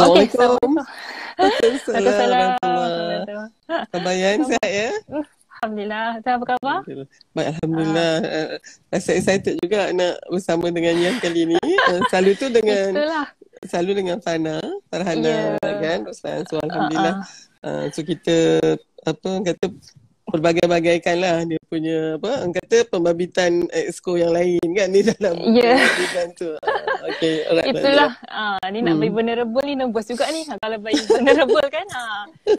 Assalamualaikum. Waalaikumsalam. Khabar Yan sihat ya? Alhamdulillah. Saya apa khabar? Baik, Alhamdulillah. Uh, rasa excited juga nak bersama dengan Yan kali ni. Uh, selalu tu dengan Itulah. selalu dengan Fana, Farhana Ya. kan. Ustaz. So alhamdulillah. Uh, so kita apa kata pelbagai-bagaikan lah dia punya apa orang kata pembabitan exco yang lain kan ni dalam Ya. pembabitan tu. Uh, okay, alright. Itulah. Ah, ni nak Hmm. bagi vulnerable ni nervous juga ni. Ha, Kalau bagi vulnerable kan. Ha.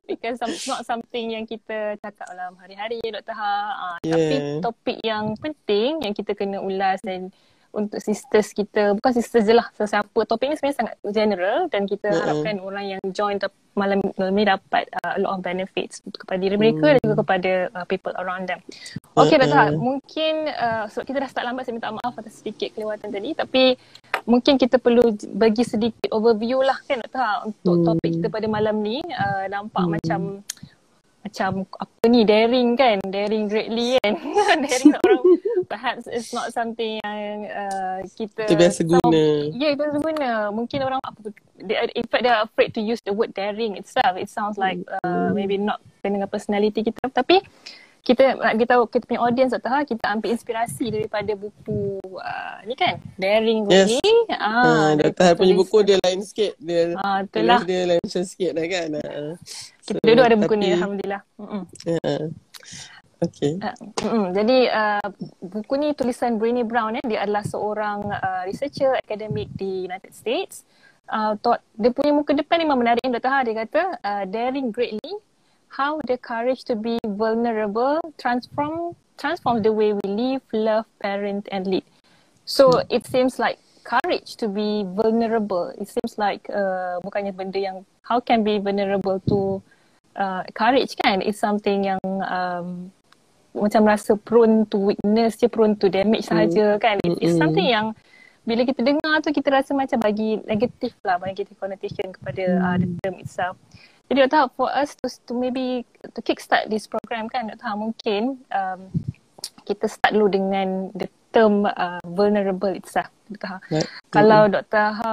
Because it's not something yang kita cakap dalam hari-hari Dr. Ha. Ah, Tapi Yeah. topik yang penting yang kita kena ulas dan untuk sisters kita, bukan sisters je lah, sesiapa. Topik ni sebenarnya sangat general dan kita Mm-mm. harapkan orang yang join tep- malam, malam ni dapat uh, a lot of benefits kepada diri mereka dan juga kepada uh, people around them. Okay. Ha, Mm-mm. mungkin uh, sebab kita dah start lambat saya minta maaf atas sedikit kelewatan tadi tapi mungkin kita perlu bagi sedikit overview lah kan. Ha, untuk Hmm. topik kita pada malam ni uh, nampak macam macam apa ni daring kan daring greatly kan daring orang perhaps it's not something yang uh, kita Kita biasa guna. Ya, yeah, biasa guna. Mungkin orang apa in fact they are afraid to use the word daring itself. It sounds like uh, maybe not dengan personality kita tapi kita nak beritahu kita punya audience Dr. Ha, kita ambil inspirasi daripada buku uh, ni kan Daring Yes. Greatly. Ah, Dr. Har punya buku dia lain sikit. Dia Ah, itulah. dia lain macam sikit dah kan. Ah. Kita So, duduk ada buku ni tapi- alhamdulillah. Mm-mm. Ya. Okay. Uh. Jadi uh, buku ni tulisan Brené Brown eh. Dia adalah seorang uh, researcher akademik di United States. Uh, thought, dia punya muka depan ni memang menarik Dr. Ha. Dia kata uh, daring greatly how the courage to be vulnerable transform transforms the way we live, love, parent and lead. So it seems like courage to be vulnerable. It seems like uh, bukannya benda yang how can be vulnerable to uh, courage kan? It's something yang um, macam rasa prone to weakness je, prone to damage sahaja kan. It, it's Mm-mm. something yang bila kita dengar tu kita rasa macam bagi negatif lah, bagi kita connotation kepada uh, the term itself. Jadi Dr. Ha, for us to, to maybe to kickstart this program kan Dr. Ha, mungkin um, kita start dulu dengan the term uh, vulnerable itself Dr. Ha. Right. Kalau Dr. Ha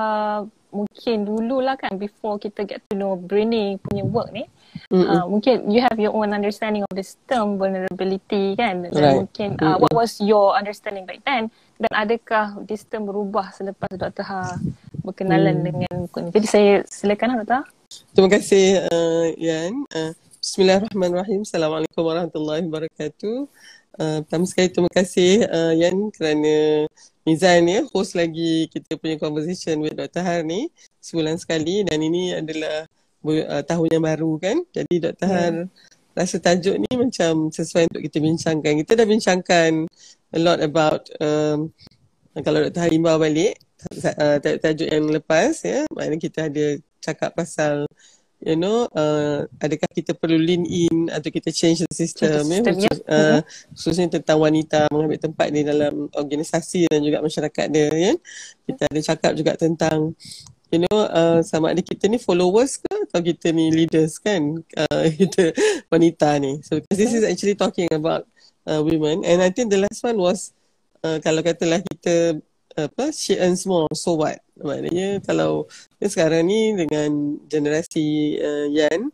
mungkin dululah kan before kita get to know Brené punya work ni uh, mungkin you have your own understanding of this term vulnerability kan dan Right. mungkin uh, what was your understanding back then dan adakah this term berubah selepas Dr. Ha berkenalan Hmm. dengan buku ni jadi saya silakan lah Dr. Ha. Terima kasih uh, Yan. Uh, Bismillahirrahmanirrahim. Assalamualaikum warahmatullahi wabarakatuh. Uh, pertama sekali terima kasih uh, Yan kerana Mizan ya host lagi kita punya conversation with Dr. Har ni sebulan sekali dan ini adalah uh, tahun yang baru kan. Jadi Dr. Har rasa tajuk ni macam sesuai untuk kita bincangkan. Kita dah bincangkan a lot about um, kalau Dr. Har imbau balik uh, tajuk yang lepas ya maknanya kita ada cakap pasal you know uh, adakah kita perlu lean in atau kita change the system Change ya the system, khusus, uh, khususnya tentang wanita mengambil tempat di dalam organisasi dan juga masyarakat dia ya. Kita ada cakap juga tentang you know uh, sama ada kita ni followers ke atau kita ni leaders kan? Uh, kita wanita ni. So because this is actually talking about uh, women. And I think the last one was uh, kalau katalah kita apa she earns more so what maknanya kalau ya sekarang ni dengan generasi uh, Yan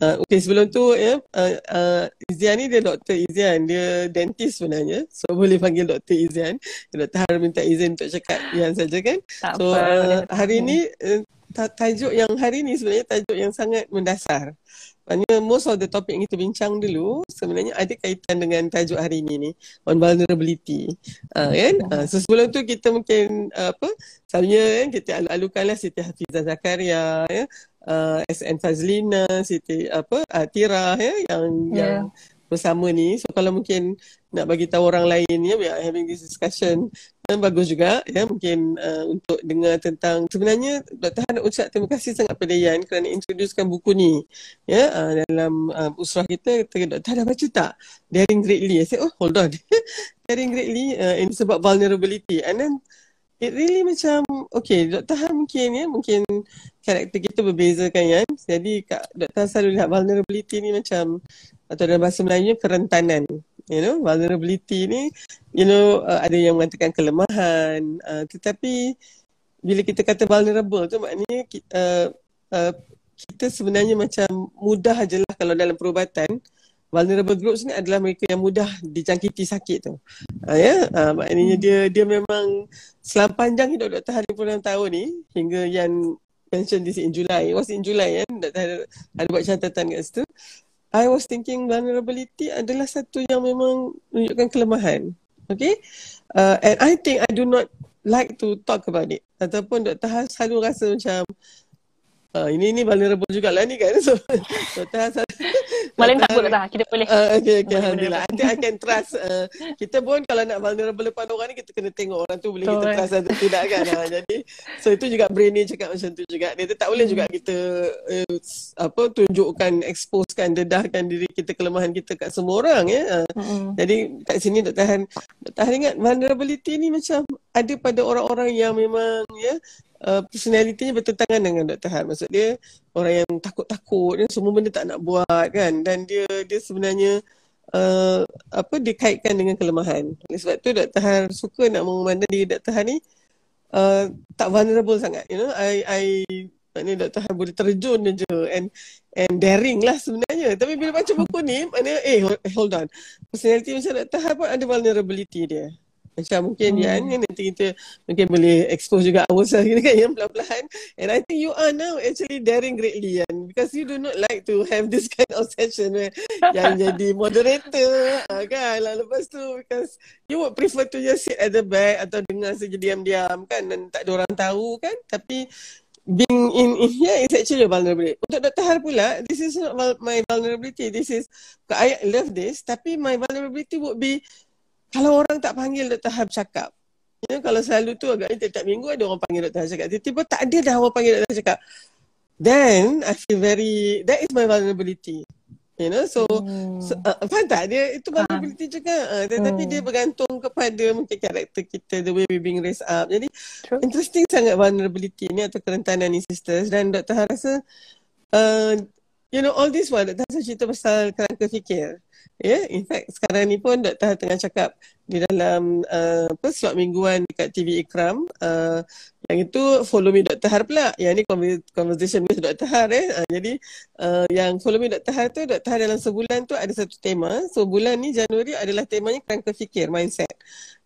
uh, okay sebelum tu ya uh, uh, Izian ni dia doktor Izian dia dentist sebenarnya. So boleh panggil doktor Izian doktor Har minta izin untuk cakap Yan saja kan? Tak so apa, uh, hari ni uh, ta- tajuk yang hari ni sebenarnya tajuk yang sangat mendasar Maknanya most of the topik yang kita bincang dulu sebenarnya ada kaitan dengan tajuk hari ini ni on vulnerability. Uh, kan? Uh, so sebelum tu kita mungkin uh, apa selalunya kan kita alu-alukanlah Siti Hafizah Zakaria ya. Uh, SN Fazlina, Siti apa uh, Tira ya yang Ya. yang bersama ni. So kalau mungkin nak bagi tahu orang lain ya we are having this discussion bagus juga ya mungkin uh, untuk dengar tentang sebenarnya Dr. Han ucap terima kasih sangat pada Yan kerana introducekan buku ni ya uh, dalam uh, usrah kita kata Dr. Han dah baca tak Daring Greatly I said oh hold on Daring Greatly uh, ini sebab vulnerability and then it really macam okay Dr. Han mungkin ya mungkin karakter kita berbeza kan Yan jadi Kak Dr. Han selalu lihat vulnerability ni macam atau dalam bahasa Melayunya kerentanan you know vulnerability ni you know uh, ada yang mengatakan kelemahan uh, tetapi bila kita kata vulnerable tu maknanya ki- uh, uh, kita sebenarnya macam mudah je lah kalau dalam perubatan vulnerable groups ni adalah mereka yang mudah dijangkiti sakit tu. Ha, ya, ha, maknanya dia dia memang selama panjang hidup Dr. Hari puluhan tahun ni hingga yang mention this in July. It was in July ya, Dr. Hari ada buat catatan kat situ. I was thinking vulnerability adalah satu yang memang menunjukkan kelemahan. Okay. Uh, and I think I do not like to talk about it. Ataupun Dr. Har selalu rasa macam Uh, ini ini vulnerable jugalah ni kan. So, Dr. Hasan. Malah tak boleh dah. Kita boleh. Uh, okay, okay. Alhamdulillah. I think I can trust. Uh, kita pun kalau nak vulnerable depan orang ni, kita kena tengok orang tu boleh kita trust atau tidak kan. Uh, jadi, so itu juga brainy cakap macam tu juga. Dia tak boleh juga kita uh, apa tunjukkan, exposekan, dedahkan diri kita, kelemahan kita kat semua orang. Ya. Uh, mm-hmm. Jadi, kat sini Dr. Han, Dr. Han ingat vulnerability ni macam ada pada orang-orang yang memang ya uh, personality bertentangan dengan Dr. Han. Maksud dia orang yang takut-takut dan semua benda tak nak buat kan dan dia dia sebenarnya uh, apa dikaitkan dengan kelemahan. Sebab tu Dr. Han suka nak memandang diri Dr. Han ni uh, tak vulnerable sangat. You know, I I maknanya Dr. Han boleh terjun je and and daring lah sebenarnya. Tapi bila baca buku ni, maknanya eh hold on. Personality macam Dr. Han pun ada vulnerability dia. Macam mungkin hmm. Yan kan nanti kita mungkin boleh expose juga ourselves kan yang pelan-pelan. And I think you are now actually daring greatly Yan because you do not like to have this kind of session where yang jadi moderator uh, kan. Lalu lepas tu because you would prefer to just sit at the back atau dengar saja diam-diam kan dan tak ada orang tahu kan. Tapi being in, in here is actually a vulnerability. Untuk Dr. Har pula, this is not my vulnerability. This is, I love this. Tapi my vulnerability would be kalau orang tak panggil Dr. Hab cakap, know, kalau selalu tu agaknya tiap-tiap minggu ada orang panggil Dr. Hab cakap. Tiba-tiba tak ada dah orang panggil Dr. Hab cakap. Then I feel very, that is my vulnerability. You know, so, hmm. so uh, faham tak? Dia, itu vulnerability uh. juga. Uh, tetapi hmm. dia bergantung kepada mungkin karakter kita, the way we being raised up. Jadi, True. interesting sangat vulnerability ni atau kerentanan ni sisters. Dan Dr. Han rasa, uh, you know, all this while. Han cerita pasal kerangka fikir. Yeah, in fact sekarang ni pun Dr. tengah cakap di dalam uh, apa slot mingguan dekat TV Ikram uh, yang itu follow me Dr. Har pula. Yang ni conversation with Dr. Har eh. Uh, jadi uh, yang follow me Dr. Har tu Dr. Har dalam sebulan tu ada satu tema. So bulan ni Januari adalah temanya kerangka fikir, mindset.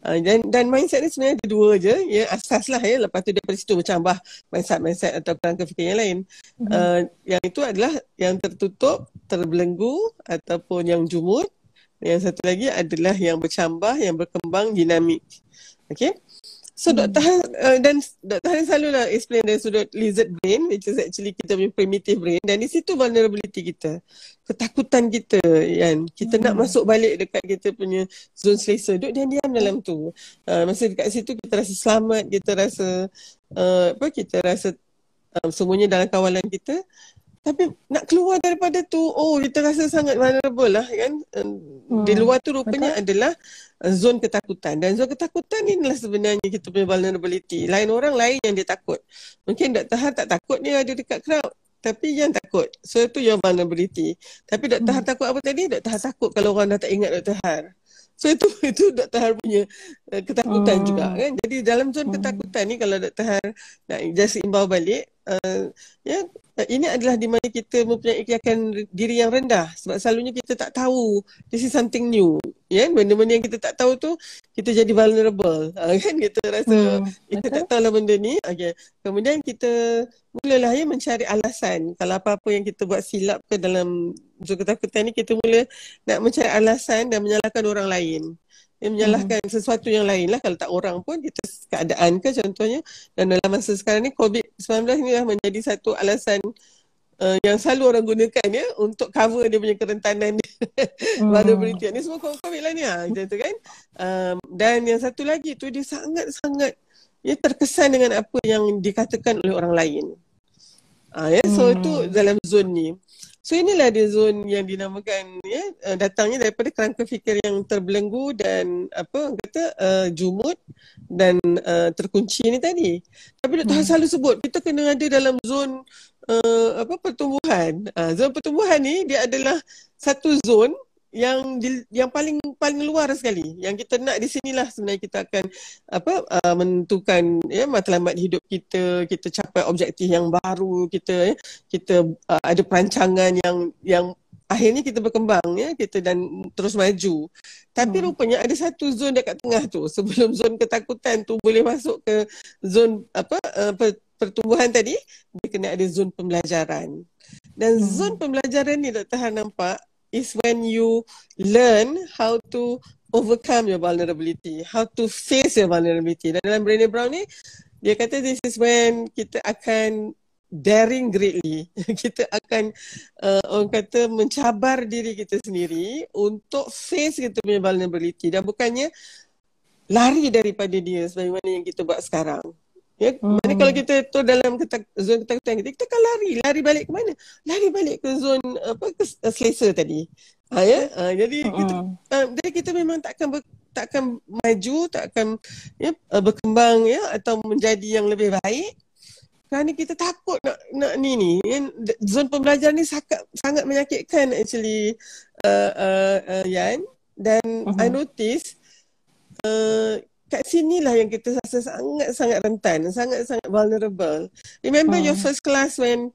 Uh, dan, dan mindset ni sebenarnya ada dua je. Ya, asas lah ya. Lepas tu daripada situ bercambah mindset-mindset atau kerangka fikir yang lain. Mm-hmm. Uh, yang itu adalah yang tertutup, terbelenggu ataupun yang jumut. Yang satu lagi adalah yang bercambah, yang berkembang, dinamik. Okay. So hmm. Dr. Han uh, dan Dr. Han selalu lah explain dari sudut lizard brain which is actually kita punya primitive brain dan di situ vulnerability kita. Ketakutan kita yang kita hmm. nak masuk balik dekat kita punya zone selesa. Duduk diam-diam dalam tu. Uh, masa dekat situ kita rasa selamat, kita rasa uh, apa kita rasa um, semuanya dalam kawalan kita. Tapi nak keluar daripada tu, oh kita rasa sangat vulnerable lah kan. Hmm. Di luar tu rupanya Betul. adalah uh, zon ketakutan. Dan zon ketakutan ni adalah sebenarnya kita punya vulnerability. Lain orang lain yang dia takut. Mungkin Dr. Han tak takut ni ada dekat crowd. Tapi yang takut. So itu yang vulnerability. Tapi Dr. Hmm. Takut apa tadi? Dr. Han takut kalau orang dah tak ingat Dr. Han. So itu itu Dr. Har punya uh, ketakutan hmm. juga kan. Jadi dalam zon hmm. ketakutan ni kalau Dr. Har nak just imbau balik uh, ya uh, ini adalah di mana kita mempunyai keyakinan diri yang rendah sebab selalunya kita tak tahu this is something new ya yeah? benda-benda yang kita tak tahu tu kita jadi vulnerable uh, kan kita rasa hmm. kita tak tahu lah benda ni okey kemudian kita mulalah ya mencari alasan kalau apa-apa yang kita buat silap ke dalam zon ketakutan ni kita mula nak mencari alasan dan menyalahkan orang lain. Yang menyalahkan hmm. sesuatu yang lain lah kalau tak orang pun kita keadaan ke contohnya dan dalam masa sekarang ni COVID-19 ni dah menjadi satu alasan uh, yang selalu orang gunakan ya untuk cover dia punya kerentanan dia. Hmm. vulnerability ni semua COVID lah ni ha, macam tu kan. Um, dan yang satu lagi tu dia sangat-sangat ya, terkesan dengan apa yang dikatakan oleh orang lain. Uh, ya, so hmm. itu dalam zon ni So inilah dia zon yang dinamakan ya uh, datangnya daripada kerangka fikir yang terbelenggu dan apa kata uh, jumut dan uh, terkunci ni tadi. Tapi Dr. Hmm. selalu sebut kita kena ada dalam zon uh, apa pertumbuhan. Uh, zon pertumbuhan ni dia adalah satu zon yang di, yang paling paling luar sekali yang kita nak di sinilah sebenarnya kita akan apa uh, menentukan ya matlamat hidup kita kita capai objektif yang baru kita ya kita uh, ada perancangan yang yang akhirnya kita berkembang ya kita dan terus maju tapi hmm. rupanya ada satu zon dekat tengah tu sebelum zon ketakutan tu boleh masuk ke zon apa uh, pertumbuhan tadi dia kena ada zon pembelajaran dan hmm. zon pembelajaran ni Dr. Han nampak is when you learn how to overcome your vulnerability, how to face your vulnerability. Dan dalam Brené Brown ni, dia kata this is when kita akan daring greatly. kita akan uh, orang kata mencabar diri kita sendiri untuk face kita punya vulnerability dan bukannya lari daripada dia sebagaimana yang kita buat sekarang. Ya, hmm. Mana kalau kita tu dalam ketak, zon ketakutan kita, kita akan lari. Lari balik ke mana? Lari balik ke zon apa ke uh, selesa tadi. Ha, ya? Ha, jadi hmm. kita, uh, jadi kita memang takkan ber, takkan maju, takkan ya, uh, berkembang ya atau menjadi yang lebih baik kerana kita takut nak nak ni ni. Ya, zon pembelajaran ni sangat sangat menyakitkan actually uh, uh, uh, Yan dan uh-huh. I notice uh, kat sinilah yang kita rasa sangat-sangat rentan, sangat-sangat vulnerable. Remember hmm. your first class when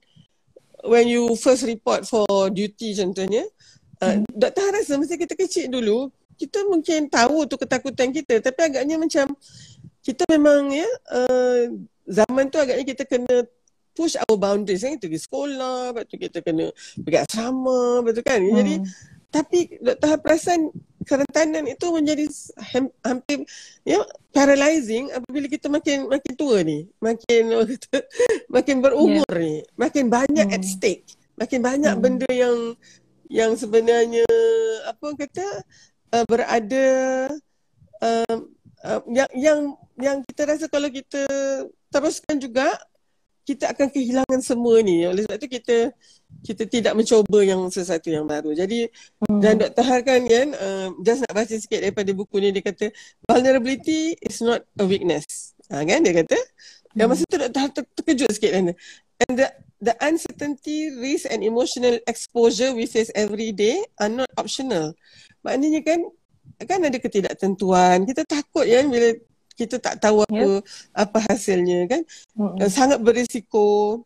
when you first report for duty contohnya, uh, hmm. doktor rasa masa kita kecil dulu, kita mungkin tahu tu ketakutan kita tapi agaknya macam kita memang ya uh, zaman tu agaknya kita kena push our boundaries kan kita pergi sekolah lepas tu kita kena pergi asrama betul kan hmm. jadi tapi doktor perasan kerentanan itu menjadi hampir ya paralyzing apabila kita makin makin tua ni makin makin berumur yeah. ni makin banyak hmm. at stake makin banyak hmm. benda yang yang sebenarnya apa kata uh, berada uh, uh, yang yang yang kita rasa kalau kita teruskan juga kita akan kehilangan semua ni oleh sebab itu kita kita tidak mencuba yang sesuatu yang baru. Jadi hmm. dan Dr. Har kan kan uh, just nak baca sikit daripada buku ni dia kata vulnerability is not a weakness. Ha, kan dia kata. Hmm. Dan masa tu Dr. Har ter- terkejut sikit kan. And the the uncertainty, risk and emotional exposure we face every day are not optional. Maknanya kan kan ada ketidaktentuan. Kita takut kan bila kita tak tahu apa yeah. apa hasilnya kan. Hmm. Sangat berisiko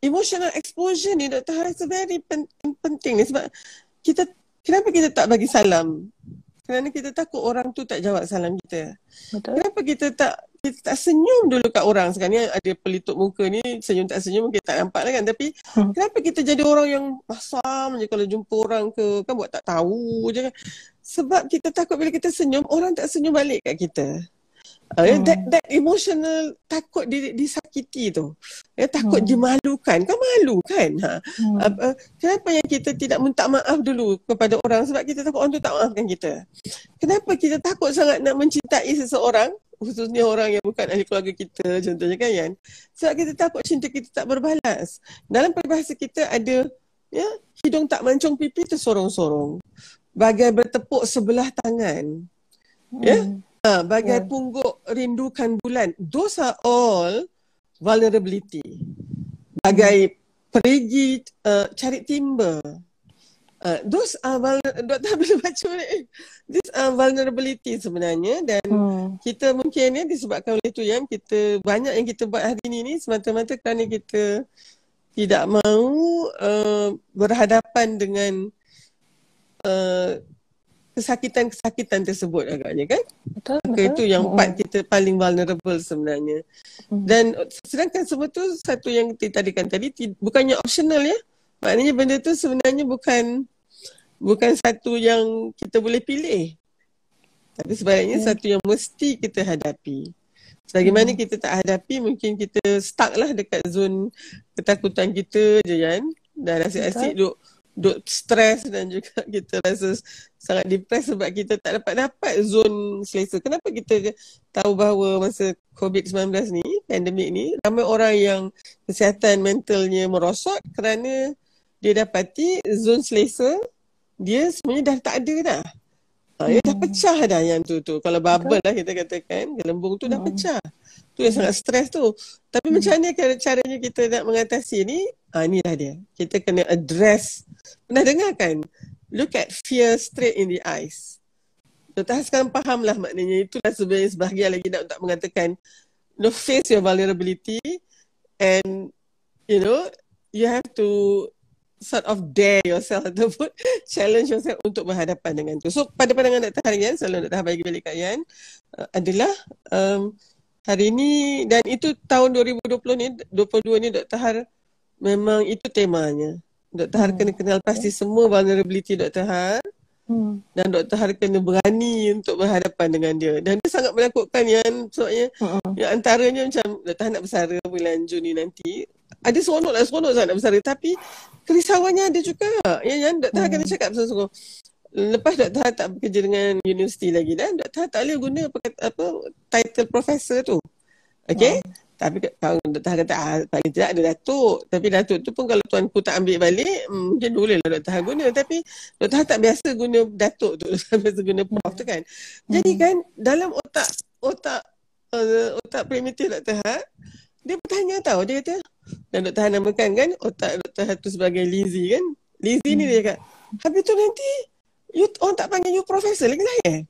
emotional exposure ni Dr. Haris very pen, penting ni sebab kita kenapa kita tak bagi salam? Kerana kita takut orang tu tak jawab salam kita. Betul. Kenapa kita tak kita tak senyum dulu kat orang sekarang ni ada pelitup muka ni senyum tak senyum mungkin tak nampak lah kan tapi hmm. kenapa kita jadi orang yang masam je kalau jumpa orang ke kan buat tak tahu je kan sebab kita takut bila kita senyum orang tak senyum balik kat kita Uh, hmm. that, that emotional takut di, disakiti tu. Ya, takut hmm. dimalukan. Kau malu kan? Ha? Hmm. Uh, uh, kenapa yang kita tidak minta maaf dulu kepada orang? Sebab kita takut orang tu tak maafkan kita. Kenapa kita takut sangat nak mencintai seseorang? Khususnya orang yang bukan ahli keluarga kita contohnya kan Yan. Sebab kita takut cinta kita tak berbalas. Dalam peribahasa kita ada ya, hidung tak mancung pipi tersorong-sorong. Bagai bertepuk sebelah tangan. Ya? Ha, bagai yeah. pungguk rindukan bulan. Those are all vulnerability. Bagai perigi uh, cari timba. Uh, those are vulnerability. Doktor baca ni. These are vulnerability sebenarnya. Dan hmm. kita mungkin ya, disebabkan oleh tu yang kita banyak yang kita buat hari ini ni semata-mata kerana kita tidak mahu uh, berhadapan dengan uh, kesakitan-kesakitan tersebut agaknya kan? Betul. Maka itu yang part kita paling vulnerable sebenarnya. Mm-hmm. Dan sedangkan semua tu satu yang kita tadikan tadi bukannya optional ya. Maknanya benda tu sebenarnya bukan bukan satu yang kita boleh pilih. Tapi sebenarnya mm. satu yang mesti kita hadapi. Sebagaimana mm. kita tak hadapi mungkin kita stuck lah dekat zon ketakutan kita je kan. Dan asyik-asyik duk duk stres dan juga kita rasa sangat depres sebab kita tak dapat dapat zon selesa. Kenapa kita tahu bahawa masa COVID-19 ni, pandemik ni, ramai orang yang kesihatan mentalnya merosot kerana dia dapati zon selesa dia sebenarnya dah tak ada dah. Ha, dia dah hmm. pecah dah yang tu tu. Kalau bubble lah kita katakan, gelembung tu dah hmm. pecah. Tu yang sangat stres tu. Tapi hmm. macam mana caranya kita nak mengatasi ni? Ha, inilah dia. Kita kena address. Pernah dengar kan? look at fear straight in the eyes. Dr. Has sekarang faham lah maknanya itulah sebenarnya sebahagian lagi nak, nak mengatakan you know, face your vulnerability and you know you have to sort of dare yourself ataupun challenge yourself untuk berhadapan dengan tu. So pada pandangan Dr. Harian, selalu Dr. bagi balik kat Yan, uh, adalah um, hari ini dan itu tahun 2020 ni, 22 ni Dr. Har memang itu temanya. Dr. Har hmm. kena kenal pasti semua vulnerability Dr. Har. Hmm. Dan Dr. Har kena berani untuk berhadapan dengan dia. Dan dia sangat menakutkan yang sebabnya uh-uh. yang antaranya macam Dr. Har nak bersara bulan Juni nanti. Ada seronok lah, seronok sangat nak bersara. Tapi kerisauannya ada juga. Ya, yang Dr. Har hmm. kena cakap sungguh-sungguh. Lepas Dr. Har tak bekerja dengan universiti lagi dan Dr. Har tak boleh guna apa, apa title professor tu. Okay? Hmm. Tapi kalau doktor kata ah, paling tidak ada datuk. Tapi datuk tu pun kalau tuanku tak ambil balik, hmm, mungkin boleh lah doktor guna. Tapi doktor tak biasa guna datuk tu. Tak biasa guna prof tu kan. Jadi hmm. kan dalam otak otak uh, otak primitif doktor Ha, dia bertanya tau. Dia kata, dan doktor namakan kan otak doktor Ha tu sebagai Lizzie kan. Lizzie hmm. ni dia kata, habis tu nanti you, orang tak panggil you professor lagi lah eh.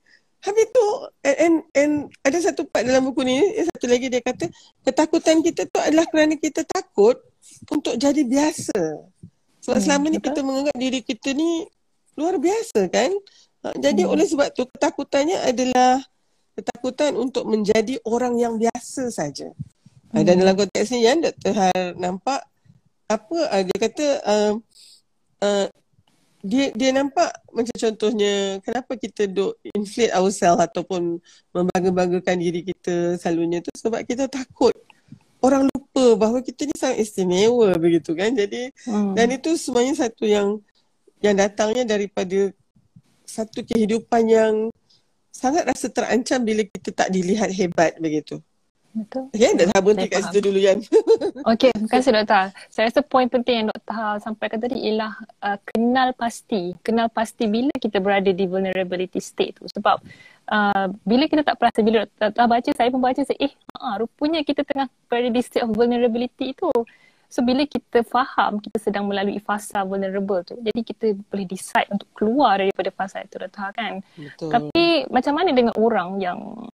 Habis tu and, and, and ada satu part dalam buku ni, satu lagi dia kata ketakutan kita tu adalah kerana kita takut untuk jadi biasa. Sebab hmm, selama ni betul. kita menganggap diri kita ni luar biasa kan? Ha, jadi hmm. oleh sebab tu ketakutannya adalah ketakutan untuk menjadi orang yang biasa saja. Ha, hmm. Dan dalam konteks ni yang Dr. Har nampak apa uh, dia kata uh, uh, dia dia nampak macam contohnya kenapa kita duk inflate ourselves ataupun membangga-banggakan diri kita selalunya tu sebab kita takut orang lupa bahawa kita ni sangat istimewa begitu kan jadi hmm. dan itu semuanya satu yang yang datangnya daripada satu kehidupan yang sangat rasa terancam bila kita tak dilihat hebat begitu Betul. Okay, dah berhenti kat situ dulu kan. Okey, terima kasih doktor. Saya rasa poin penting yang doktor sampaikan tadi ialah uh, kenal pasti. Kenal pasti bila kita berada di vulnerability state tu. Sebab uh, bila kita tak perasa, bila doktor baca, saya pun baca, saya, eh uh, rupanya kita tengah berada di state of vulnerability tu. So bila kita faham kita sedang melalui fasa vulnerable tu, jadi kita boleh decide untuk keluar daripada fasa itu doktor kan. Betul. Tapi macam mana dengan orang yang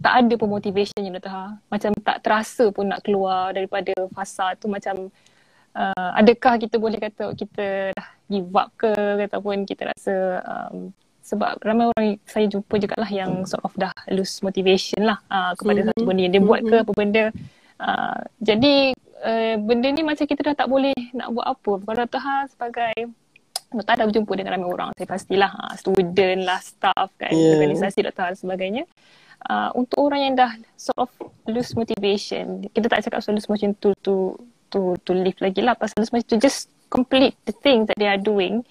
tak ada pun motivation yang dah macam tak terasa pun nak keluar daripada fasa tu macam uh, adakah kita boleh kata kita dah give up ke ataupun kita rasa um, sebab ramai orang saya jumpa juga lah yang sort of dah lose motivation lah uh, kepada mm-hmm. satu benda yang dia buat ke apa benda uh, jadi uh, benda ni macam kita dah tak boleh nak buat apa kalau Dr. Ha sebagai Dr. dah berjumpa dengan ramai orang saya pastilah uh, student lah staff kan yeah. organisasi Dr. Ha sebagainya uh, untuk orang yang dah sort of lose motivation, kita tak cakap so lose motivation to to to to live lagi lah, pasal lose motivation to just complete the thing that they are doing.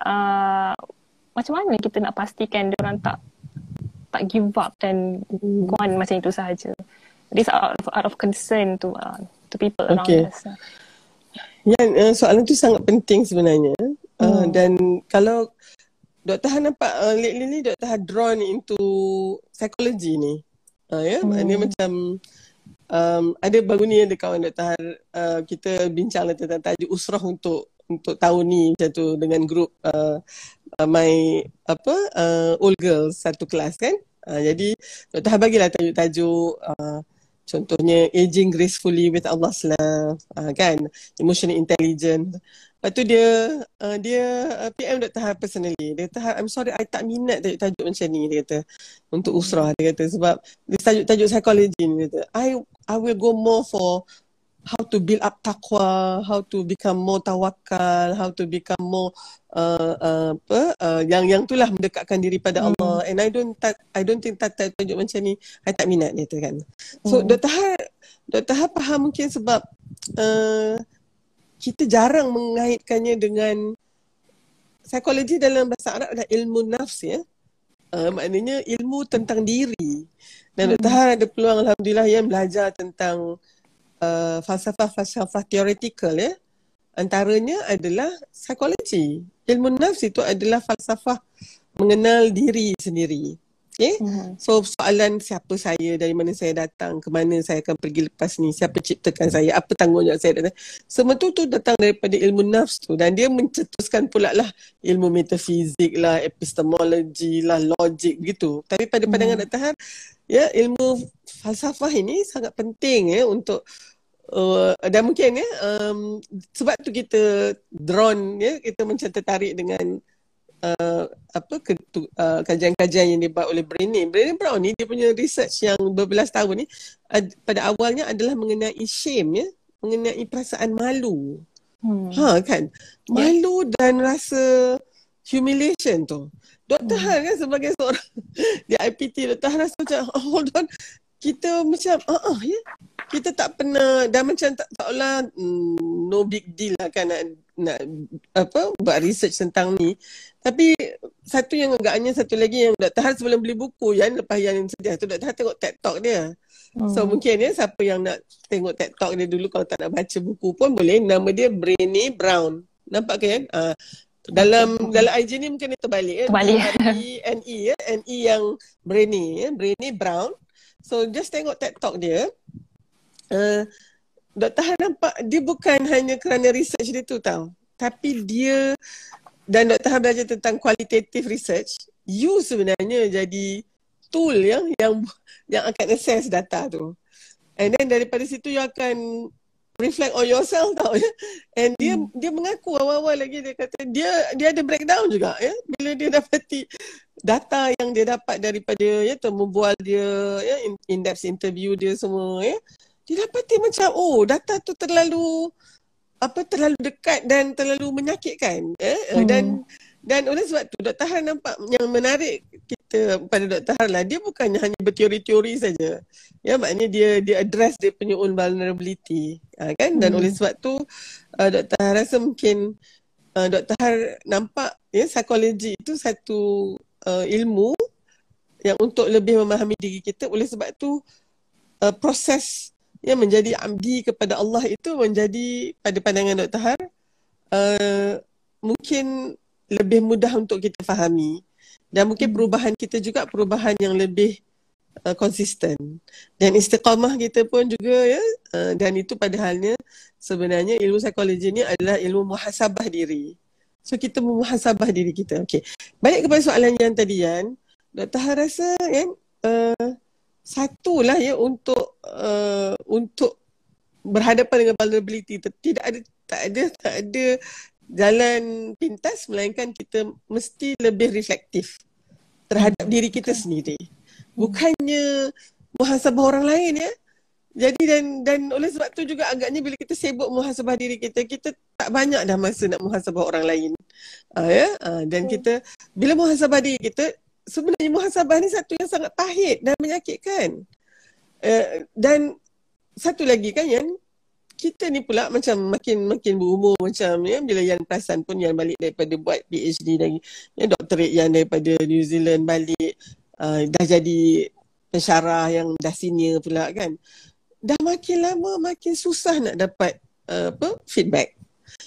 Uh, macam mana kita nak pastikan dia orang tak tak give up dan go on macam itu sahaja. This out of, out of concern to uh, to people around okay. us. Ya, uh, soalan itu sangat penting sebenarnya. Uh, hmm. Dan kalau Dr. Han nampak uh, lately ni Dr. Han drawn into psychology ni. Uh, ya, yeah? hmm. dia macam um, ada baru ni ada kawan Dr. Han uh, kita bincang lah tentang tajuk usrah untuk untuk tahun ni macam tu dengan grup uh, uh, my apa uh, old girls satu kelas kan. Uh, jadi Dr. Han bagilah tajuk-tajuk uh, contohnya aging gracefully with Allah's love uh, kan emotional intelligence Lepas tu dia uh, dia uh, PM Dr. Har personally. Dia kata, I'm sorry, I tak minat tajuk-tajuk macam ni. Dia kata, untuk usrah. Dia kata, sebab dia tajuk-tajuk psikologi ni. Dia kata, I, I will go more for how to build up taqwa, how to become more tawakal, how to become more uh, uh, apa uh, yang yang itulah mendekatkan diri pada hmm. Allah. And I don't ta- I don't think tajuk tajuk macam ni I tak minat dia tu kan. So hmm. Dr. Har Dr. Har faham mungkin sebab uh, kita jarang mengaitkannya dengan psikologi dalam bahasa Arab adalah ilmu nafs ya. Uh, maknanya ilmu tentang diri. Dan Dr. Hmm. ada peluang Alhamdulillah yang belajar tentang uh, falsafah-falsafah teoretikal ya. Antaranya adalah psikologi. Ilmu nafs itu adalah falsafah mengenal diri sendiri. Okay? Mm-hmm. So soalan siapa saya, dari mana saya datang, ke mana saya akan pergi lepas ni, siapa ciptakan saya, apa tanggungjawab saya datang. Semua tu tu datang daripada ilmu nafs tu dan dia mencetuskan pula lah ilmu metafizik lah, epistemologi lah, logik begitu. Tapi pada pandangan mm-hmm. Dr. ya ilmu falsafah ini sangat penting ya untuk Uh, dan mungkin ya um, sebab tu kita drone ya kita macam tertarik dengan uh, apa ke, uh, kajian-kajian yang dibuat oleh Brené. Brené Brown ni dia punya research yang berbelas tahun ni uh, pada awalnya adalah mengenai shame ya, mengenai perasaan malu. Hmm. Ha kan? Malu yeah. dan rasa humiliation tu. Dr. Hmm. Han kan sebagai seorang di IPT Dr. Han rasa macam oh, hold on kita macam ah uh, uh, ya kita tak pernah dah macam tak taklah mm, no big deal lah kan nak, apa buat research tentang ni tapi satu yang agaknya satu lagi yang Dr. Har sebelum beli buku yang lepas yang sedia tu Dr. Har tengok TED Talk dia. Hmm. So mungkin ya siapa yang nak tengok TED Talk dia dulu kalau tak nak baca buku pun boleh. Nama dia Brainy Brown. Nampak kan? Uh, dalam dalam IG ni mungkin dia terbalik ya. Terbalik. NE ya. NE yang Brainy ya. Brainy Brown. So just tengok TED Talk dia. Uh, Dr. Har nampak dia bukan hanya kerana research dia tu tau. Tapi dia dan Dr. Han belajar tentang qualitative research, you sebenarnya jadi tool yang yang yang akan assess data tu. And then daripada situ you akan reflect on yourself tau ya. And dia hmm. dia mengaku awal-awal lagi dia kata dia dia ada breakdown juga ya bila dia dapati data yang dia dapat daripada ya membual dia ya in depth interview dia semua ya. Dia dapati macam oh data tu terlalu apa terlalu dekat dan terlalu menyakitkan eh hmm. dan dan oleh sebab tu Dr. Har nampak yang menarik kita pada Dr. Har lah dia bukannya hanya berteori-teori saja ya maknanya dia dia address dia punya own vulnerability ha, kan dan hmm. oleh sebab tu uh, Dr. Har rasa mungkin uh, Dr. Har nampak ya psikologi itu satu uh, ilmu yang untuk lebih memahami diri kita oleh sebab tu uh, proses yang menjadi abdi kepada Allah itu menjadi pada pandangan Dr. Har uh, mungkin lebih mudah untuk kita fahami dan mungkin hmm. perubahan kita juga perubahan yang lebih uh, konsisten dan istiqamah kita pun juga ya uh, dan itu padahalnya sebenarnya ilmu psikologi ini adalah ilmu muhasabah diri so kita muhasabah diri kita okey balik kepada soalan yang tadi kan Dr. Har rasa kan uh, satulah ya untuk uh, untuk berhadapan dengan vulnerability tidak ada tak ada tak ada jalan pintas melainkan kita mesti lebih reflektif terhadap diri kita sendiri. Bukannya muhasabah orang lain ya. Jadi dan dan oleh sebab tu juga agaknya bila kita sibuk muhasabah diri kita kita tak banyak dah masa nak muhasabah orang lain. Uh, ya? Uh, dan kita bila muhasabah diri kita sebenarnya muhasabah ni satu yang sangat pahit dan menyakitkan. Uh, dan satu lagi kan yang kita ni pula macam makin makin berumur macam ya bila yang perasan pun yang balik daripada buat PhD lagi. Yang doktorat yang daripada New Zealand balik uh, dah jadi pensyarah yang dah senior pula kan. Dah makin lama makin susah nak dapat uh, apa feedback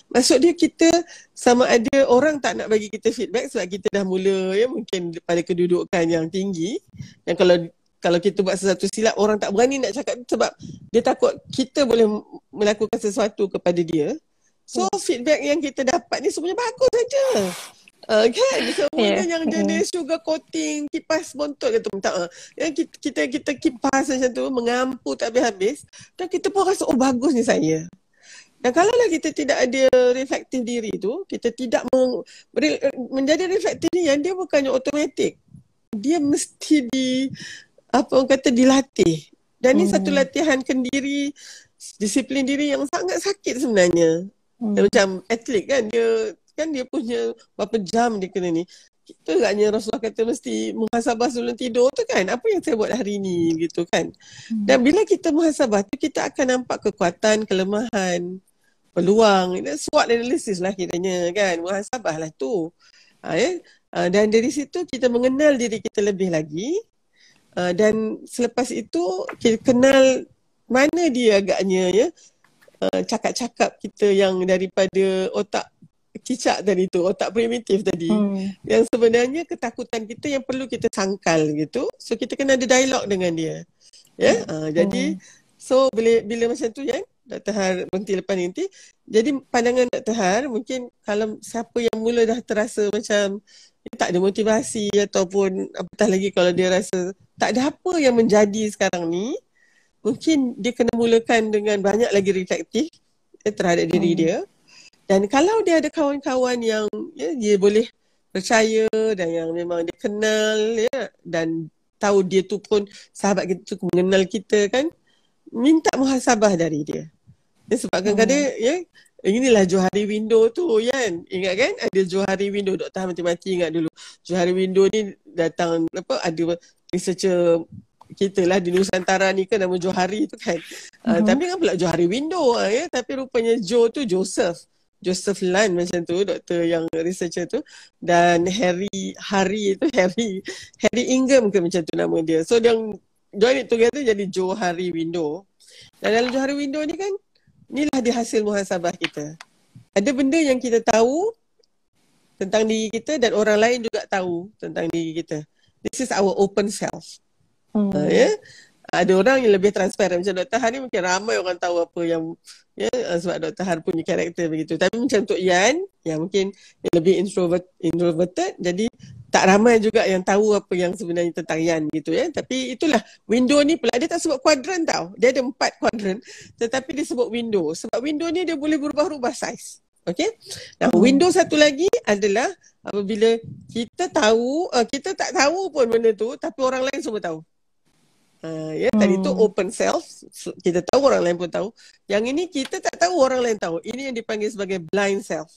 Maksud dia kita sama ada orang tak nak bagi kita feedback sebab kita dah mula ya mungkin pada kedudukan yang tinggi dan kalau kalau kita buat sesuatu silap orang tak berani nak cakap sebab dia takut kita boleh melakukan sesuatu kepada dia. So hmm. feedback yang kita dapat ni semuanya bagus saja. Uh, kan semuanya yeah. yang jenis sugar coating kipas bontot kata minta uh. yang kita, kita kita kipas macam tu mengampu tak habis-habis dan kita pun rasa oh bagus ni saya dan kalau lah kita tidak ada reflektif diri tu, kita tidak meng, menjadi reflektif ni yang dia bukannya automatik. Dia mesti di apa orang kata dilatih. Dan hmm. ni satu hmm. latihan kendiri, disiplin diri yang sangat sakit sebenarnya. Hmm. macam atlet kan dia kan dia punya berapa jam dia kena ni. Kita agaknya Rasulullah kata mesti muhasabah sebelum tidur tu kan. Apa yang saya buat hari ni gitu kan. Hmm. Dan bila kita muhasabah tu kita akan nampak kekuatan, kelemahan, peluang ini SWOT analysis lah kiranya kan muhasabah lah tu ha, ya? ha, dan dari situ kita mengenal diri kita lebih lagi ha, dan selepas itu kita kenal mana dia agaknya ya uh, cakap-cakap kita yang daripada otak cicak tadi tu, otak primitif tadi. Hmm. Yang sebenarnya ketakutan kita yang perlu kita sangkal gitu. So kita kena ada dialog dengan dia. Ya, yeah? hmm. uh, jadi so bila bila macam tu ya, Dr. Har berhenti lepas ni nanti. Jadi pandangan Dr. Har mungkin kalau siapa yang mula dah terasa macam tak ada motivasi ataupun apatah lagi kalau dia rasa tak ada apa yang menjadi sekarang ni, mungkin dia kena mulakan dengan banyak lagi reflektif eh, terhadap diri hmm. dia. Dan kalau dia ada kawan-kawan yang ya, dia boleh percaya dan yang memang dia kenal ya, dan tahu dia tu pun sahabat kita tu mengenal kita kan, minta muhasabah dari dia. Ya, sebab kadang-kadang hmm. ya, inilah Johari Window tu kan. Ingat kan ada Johari Window. Doktor mati-mati ingat dulu. Johari Window ni datang apa ada researcher kita lah di Nusantara ni kan nama Johari tu kan. Uh-huh. Uh, tapi kan pula Johari Window uh, ya. Tapi rupanya Joe tu Joseph. Joseph Lan macam tu doktor yang researcher tu dan Harry Hari tu Harry Harry Ingham ke macam tu nama dia. So dia join it together jadi Joe Hari Window. Dan dalam Joe Hari Window ni kan inilah dia hasil muhasabah kita. Ada benda yang kita tahu tentang diri kita dan orang lain juga tahu tentang diri kita. This is our open self. Hmm. Uh, ya. Yeah? ada orang yang lebih transparent macam Dr. Han ni mungkin ramai orang tahu apa yang ya yeah, sebab Dr. Han punya karakter begitu tapi macam untuk Yan yang mungkin yang lebih introvert introverted jadi tak ramai juga yang tahu apa yang sebenarnya tentang Yan gitu ya tapi itulah window ni pula dia tak sebut kuadran tau dia ada empat kuadran tetapi dia sebut window sebab window ni dia boleh berubah-ubah size Okay. Nah, hmm. window satu lagi adalah apabila kita tahu, uh, kita tak tahu pun benda tu tapi orang lain semua tahu. Uh, ya, hmm. tadi tu open self, kita tahu orang lain pun tahu. Yang ini kita tak tahu orang lain tahu. Ini yang dipanggil sebagai blind self.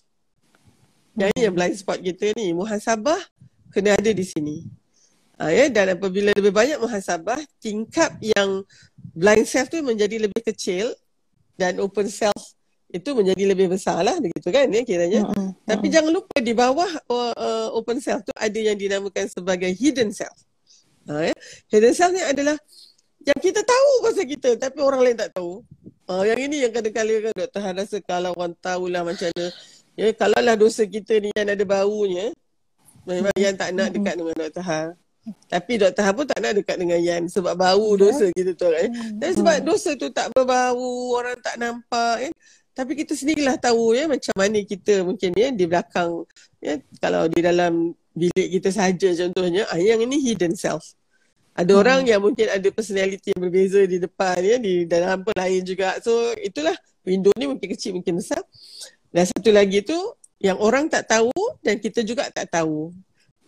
Yang ini yang blind spot kita ni, muhasabah kena ada di sini. Uh, ya, dan apabila lebih banyak muhasabah, tingkap yang blind self tu menjadi lebih kecil dan open self itu menjadi lebih besar lah begitu kan ya kiranya. Hmm. Tapi hmm. jangan lupa di bawah uh, uh, open self tu ada yang dinamakan sebagai hidden self. Ha, ya. Hidden self ni adalah yang kita tahu pasal kita tapi orang lain tak tahu. Ha, yang ini yang kadang-kadang Dr. Han rasa kalau orang tahulah macam mana. Ya, kalau lah dosa kita ni yang ada baunya, memang yang tak nak dekat dengan Dr. Han. Tapi Dr. Han pun tak nak dekat dengan Yan sebab bau dosa kita tu. Eh. Dan sebab dosa tu tak berbau, orang tak nampak. Eh. Tapi kita sendirilah tahu ya macam mana kita mungkin ya di belakang ya kalau di dalam bilik kita saja contohnya ah, yang ini hidden self ada hmm. orang yang mungkin ada personality yang berbeza di depan ya di dalam pun lain juga so itulah window ni mungkin kecil mungkin besar dan satu lagi tu yang orang tak tahu dan kita juga tak tahu.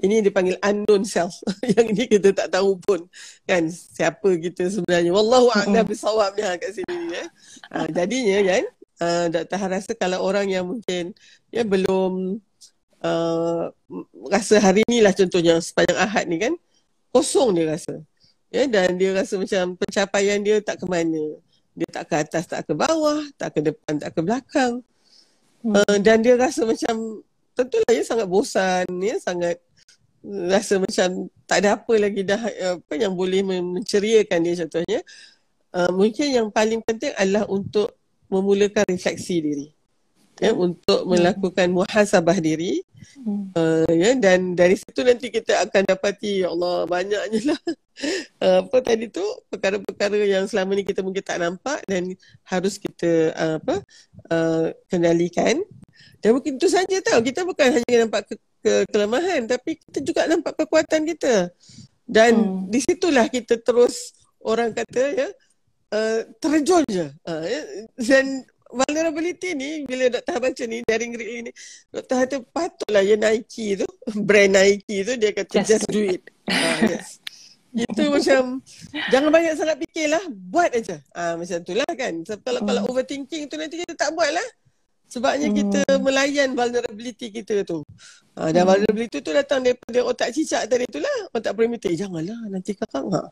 Ini dipanggil unknown self. Yang ini kita tak tahu pun. Kan siapa kita sebenarnya? Wallahu a'lam bisawabnya kat sini ya uh, jadinya kan uh, Dr. Han rasa kalau orang yang mungkin ya belum uh, rasa hari ni lah contohnya sepanjang Ahad ni kan kosong dia rasa. Ya dan dia rasa macam pencapaian dia tak ke mana. Dia tak ke atas tak ke bawah tak ke depan tak ke belakang hmm. uh, dan dia rasa macam tentulah dia sangat bosan ya sangat rasa macam tak ada apa lagi dah apa yang boleh menceriakan dia contohnya uh, mungkin yang paling penting adalah untuk memulakan refleksi diri ya untuk melakukan muhasabah diri hmm. uh, ya dan dari situ nanti kita akan dapati ya Allah banyaknya lah uh, apa tadi tu perkara-perkara yang selama ni kita mungkin tak nampak dan harus kita uh, apa uh, kendalikan dan mungkin itu saja tahu kita bukan hanya nampak ke, ke kelemahan tapi kita juga nampak kekuatan kita dan hmm. di situlah kita terus orang kata ya Uh, terjun je uh, ya. dan vulnerability ni bila doktor baca ni daring read ini doktor kata patutlah ya Nike tu brand Nike tu dia kata just, just do it uh, yes. itu macam jangan banyak sangat fikirlah buat aja uh, macam itulah kan sebab kalau, hmm. kalau overthinking tu nanti kita tak buat lah sebabnya hmm. kita melayan vulnerability kita tu uh, dan hmm. vulnerability tu datang daripada otak cicak tadi tu lah otak primitif janganlah nanti kakak ha.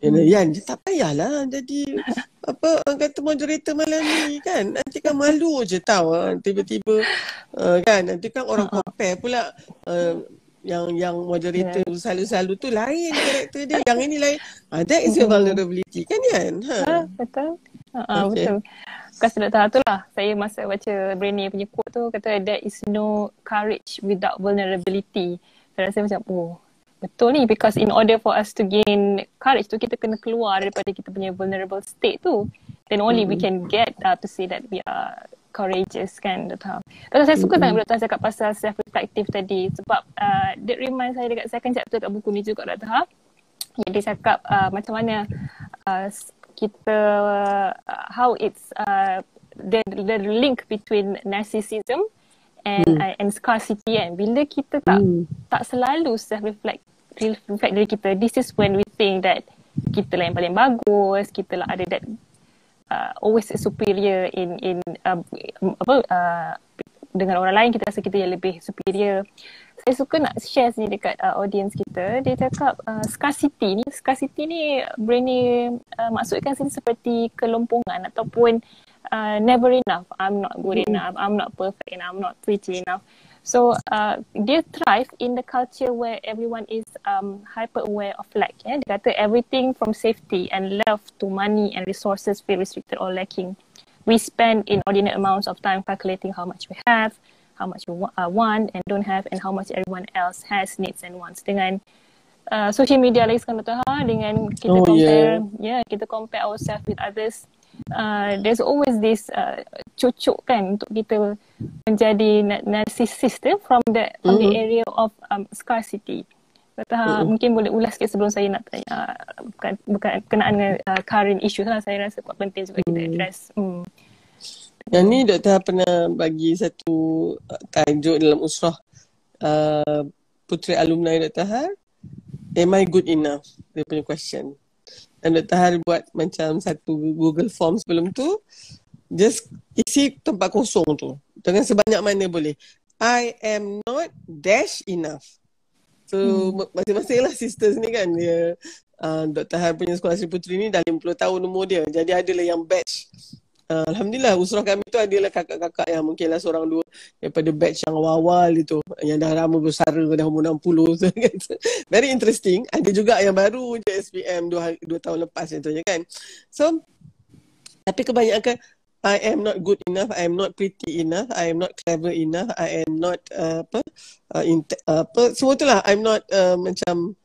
Hmm. Yan, tak payahlah jadi apa orang kata moderator malam ni kan. Nanti kan malu je tahu ah, tiba-tiba uh, kan nanti kan orang compare pula uh, yang yang moderator yeah. selalu-selalu tu lain karakter dia. Yang ini lain. Ah, that is your vulnerability kan Yan? Ha. ha betul. Ha, okay. betul. bekas doktor tu lah saya masa baca Brainy punya quote tu kata there is no courage without vulnerability saya rasa macam oh betul ni because in order for us to gain courage tu kita kena keluar daripada kita punya vulnerable state tu then only mm-hmm. we can get uh, to say that we are courageous kan Dr. Tapi saya suka sangat Dr. cakap pasal self-reflective tadi sebab uh, that remind saya dekat second chapter kat buku ni juga Dr. Ha yang dia cakap uh, macam mana uh, kita uh, how it's uh, the the link between narcissism and hmm. uh, and scarcity and bila kita tak hmm. tak selalu self reflect reflect diri kita this is when we think that kita lah yang paling bagus kita lah ada that uh, always superior in in uh, apa uh, dengan orang lain kita rasa kita yang lebih superior saya suka nak share sini dekat uh, audience kita. Dia cakap uh, scarcity ni, scarcity ni Brainy uh, maksudkan sini seperti kelompongan ataupun uh, never enough. I'm not good mm-hmm. enough. I'm not perfect enough. I'm not pretty enough. So uh, dia thrive in the culture where everyone is um, hyper aware of lack. Yeah? Dia kata everything from safety and love to money and resources feel restricted or lacking. We spend inordinate amounts of time calculating how much we have, how much you uh, want and don't have and how much everyone else has needs and wants dengan uh, social media lagi sekarang betul ha dengan kita oh, compare yeah. yeah kita compare ourselves with others uh, there's always this uh, cucuk kan untuk kita menjadi narcissist eh, from the from mm-hmm. the area of um, scarcity Kata, ha, mm-hmm. mungkin boleh ulas sikit sebelum saya nak tanya uh, bukan, bukan kenaan dengan uh, current issue lah. Saya rasa kuat penting juga kita address. Mm. Yang ni doktor pernah bagi satu tajuk dalam usrah uh, puteri alumni Dr. Har. Am I good enough? Dia punya question. Dan Dr. Har buat macam satu Google Form sebelum tu. Just isi tempat kosong tu. Dengan sebanyak mana boleh. I am not dash enough. So hmm. masing-masing lah sisters ni kan. Dia, uh, Dr. Har punya sekolah Sri Puteri ni dah 50 tahun umur dia. Jadi adalah yang batch Uh, Alhamdulillah usrah kami tu adalah kakak-kakak yang mungkinlah seorang dua daripada batch yang awal-awal itu yang dah lama bersara dah umur 60 so, kan. very interesting. Ada juga yang baru je SPM dua, dua tahun lepas contohnya kan. So tapi kebanyakan I am not good enough I am not pretty enough I am not clever enough I am not uh, apa uh, in, uh, apa semua itulah I'm not uh, macam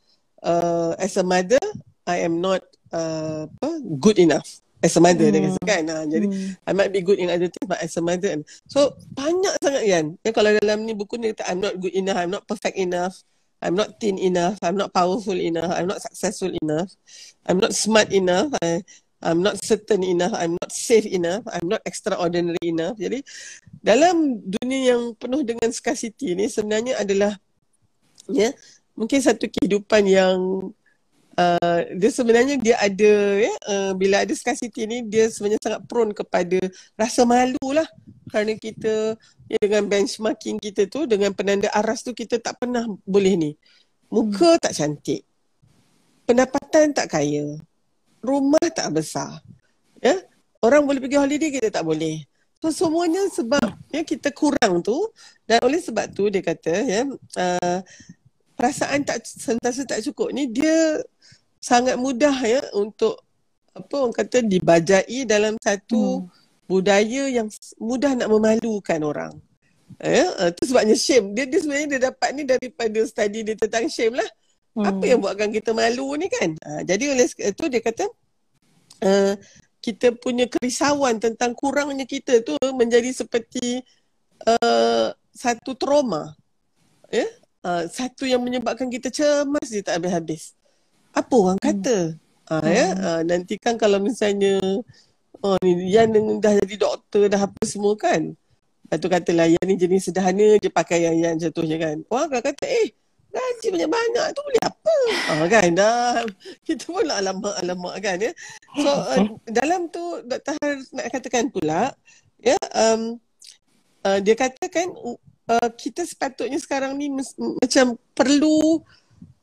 uh, as a mother I am not uh, apa good enough as a mother hmm. dia kata kan ha, jadi hmm. I might be good in other things but as a mother and so banyak sangat kan ya, kalau dalam ni buku ni kata I'm not good enough I'm not perfect enough I'm not thin enough I'm not powerful enough I'm not successful enough I'm not smart enough I, I'm not certain enough I'm not safe enough I'm not extraordinary enough jadi dalam dunia yang penuh dengan scarcity ni sebenarnya adalah ya mungkin satu kehidupan yang uh, dia sebenarnya dia ada ya uh, bila ada scarcity ni dia sebenarnya sangat prone kepada rasa malu lah. Kerana kita ya, dengan benchmarking kita tu dengan penanda aras tu kita tak pernah boleh ni. Muka tak cantik. Pendapatan tak kaya. Rumah tak besar. Ya orang boleh pergi holiday kita tak boleh. So semuanya sebab ya kita kurang tu. Dan oleh sebab tu dia kata ya uh, perasaan tak sentiasa tak cukup ni dia sangat mudah ya untuk apa orang kata dibajai dalam satu hmm. budaya yang mudah nak memalukan orang. Ya, uh, tu sebabnya shame. Dia, dia sebenarnya dia dapat ni daripada study dia tentang shame lah. Hmm. Apa yang buatkan kita malu ni kan? Uh, jadi oleh itu dia kata uh, kita punya kerisauan tentang kurangnya kita tu menjadi seperti uh, satu trauma. Ya? Yeah? Uh, satu yang menyebabkan kita cemas je tak habis-habis. Apa orang hmm. kata? Hmm. Uh, ya, uh, nanti kan kalau misalnya oh ni Yan dah jadi doktor dah apa semua kan. Lepas tu katalah Yan ni jenis sederhana je pakai yang Yan contohnya kan. Orang akan kata eh gaji banyak-banyak tu boleh apa? Ah uh, kan dah kita pun lah alamak-alamak kan ya. So uh, dalam tu Dr. Har nak katakan pula ya um, uh, dia katakan uh, kita sepatutnya sekarang ni mes- macam perlu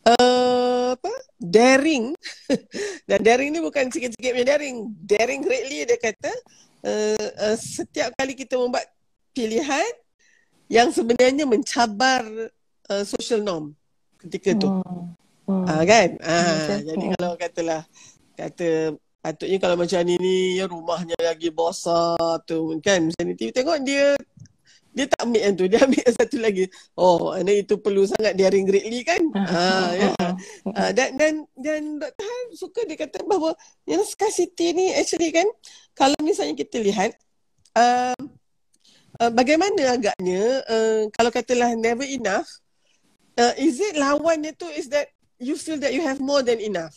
uh, apa daring. Dan daring ni bukan sikit-sikit punya daring. Daring greatly dia kata uh, uh, setiap kali kita membuat pilihan yang sebenarnya mencabar uh, social norm ketika tu. Hmm. Hmm. Uh, kan? Uh, jadi kalau katalah kata patutnya kalau macam ni ni ya rumahnya lagi besar tu kan? Macam ni. Tengok dia dia tak ambil yang tu dia ambil yang satu lagi. Oh ini itu perlu sangat daring greatly kan? Ha ya. ha, dan dan dan Dr. Han suka dia kata bahawa yang scarcity ni actually kan kalau misalnya kita lihat uh, uh, bagaimana agaknya uh, kalau katalah never enough uh, is it lawannya tu is that you feel that you have more than enough?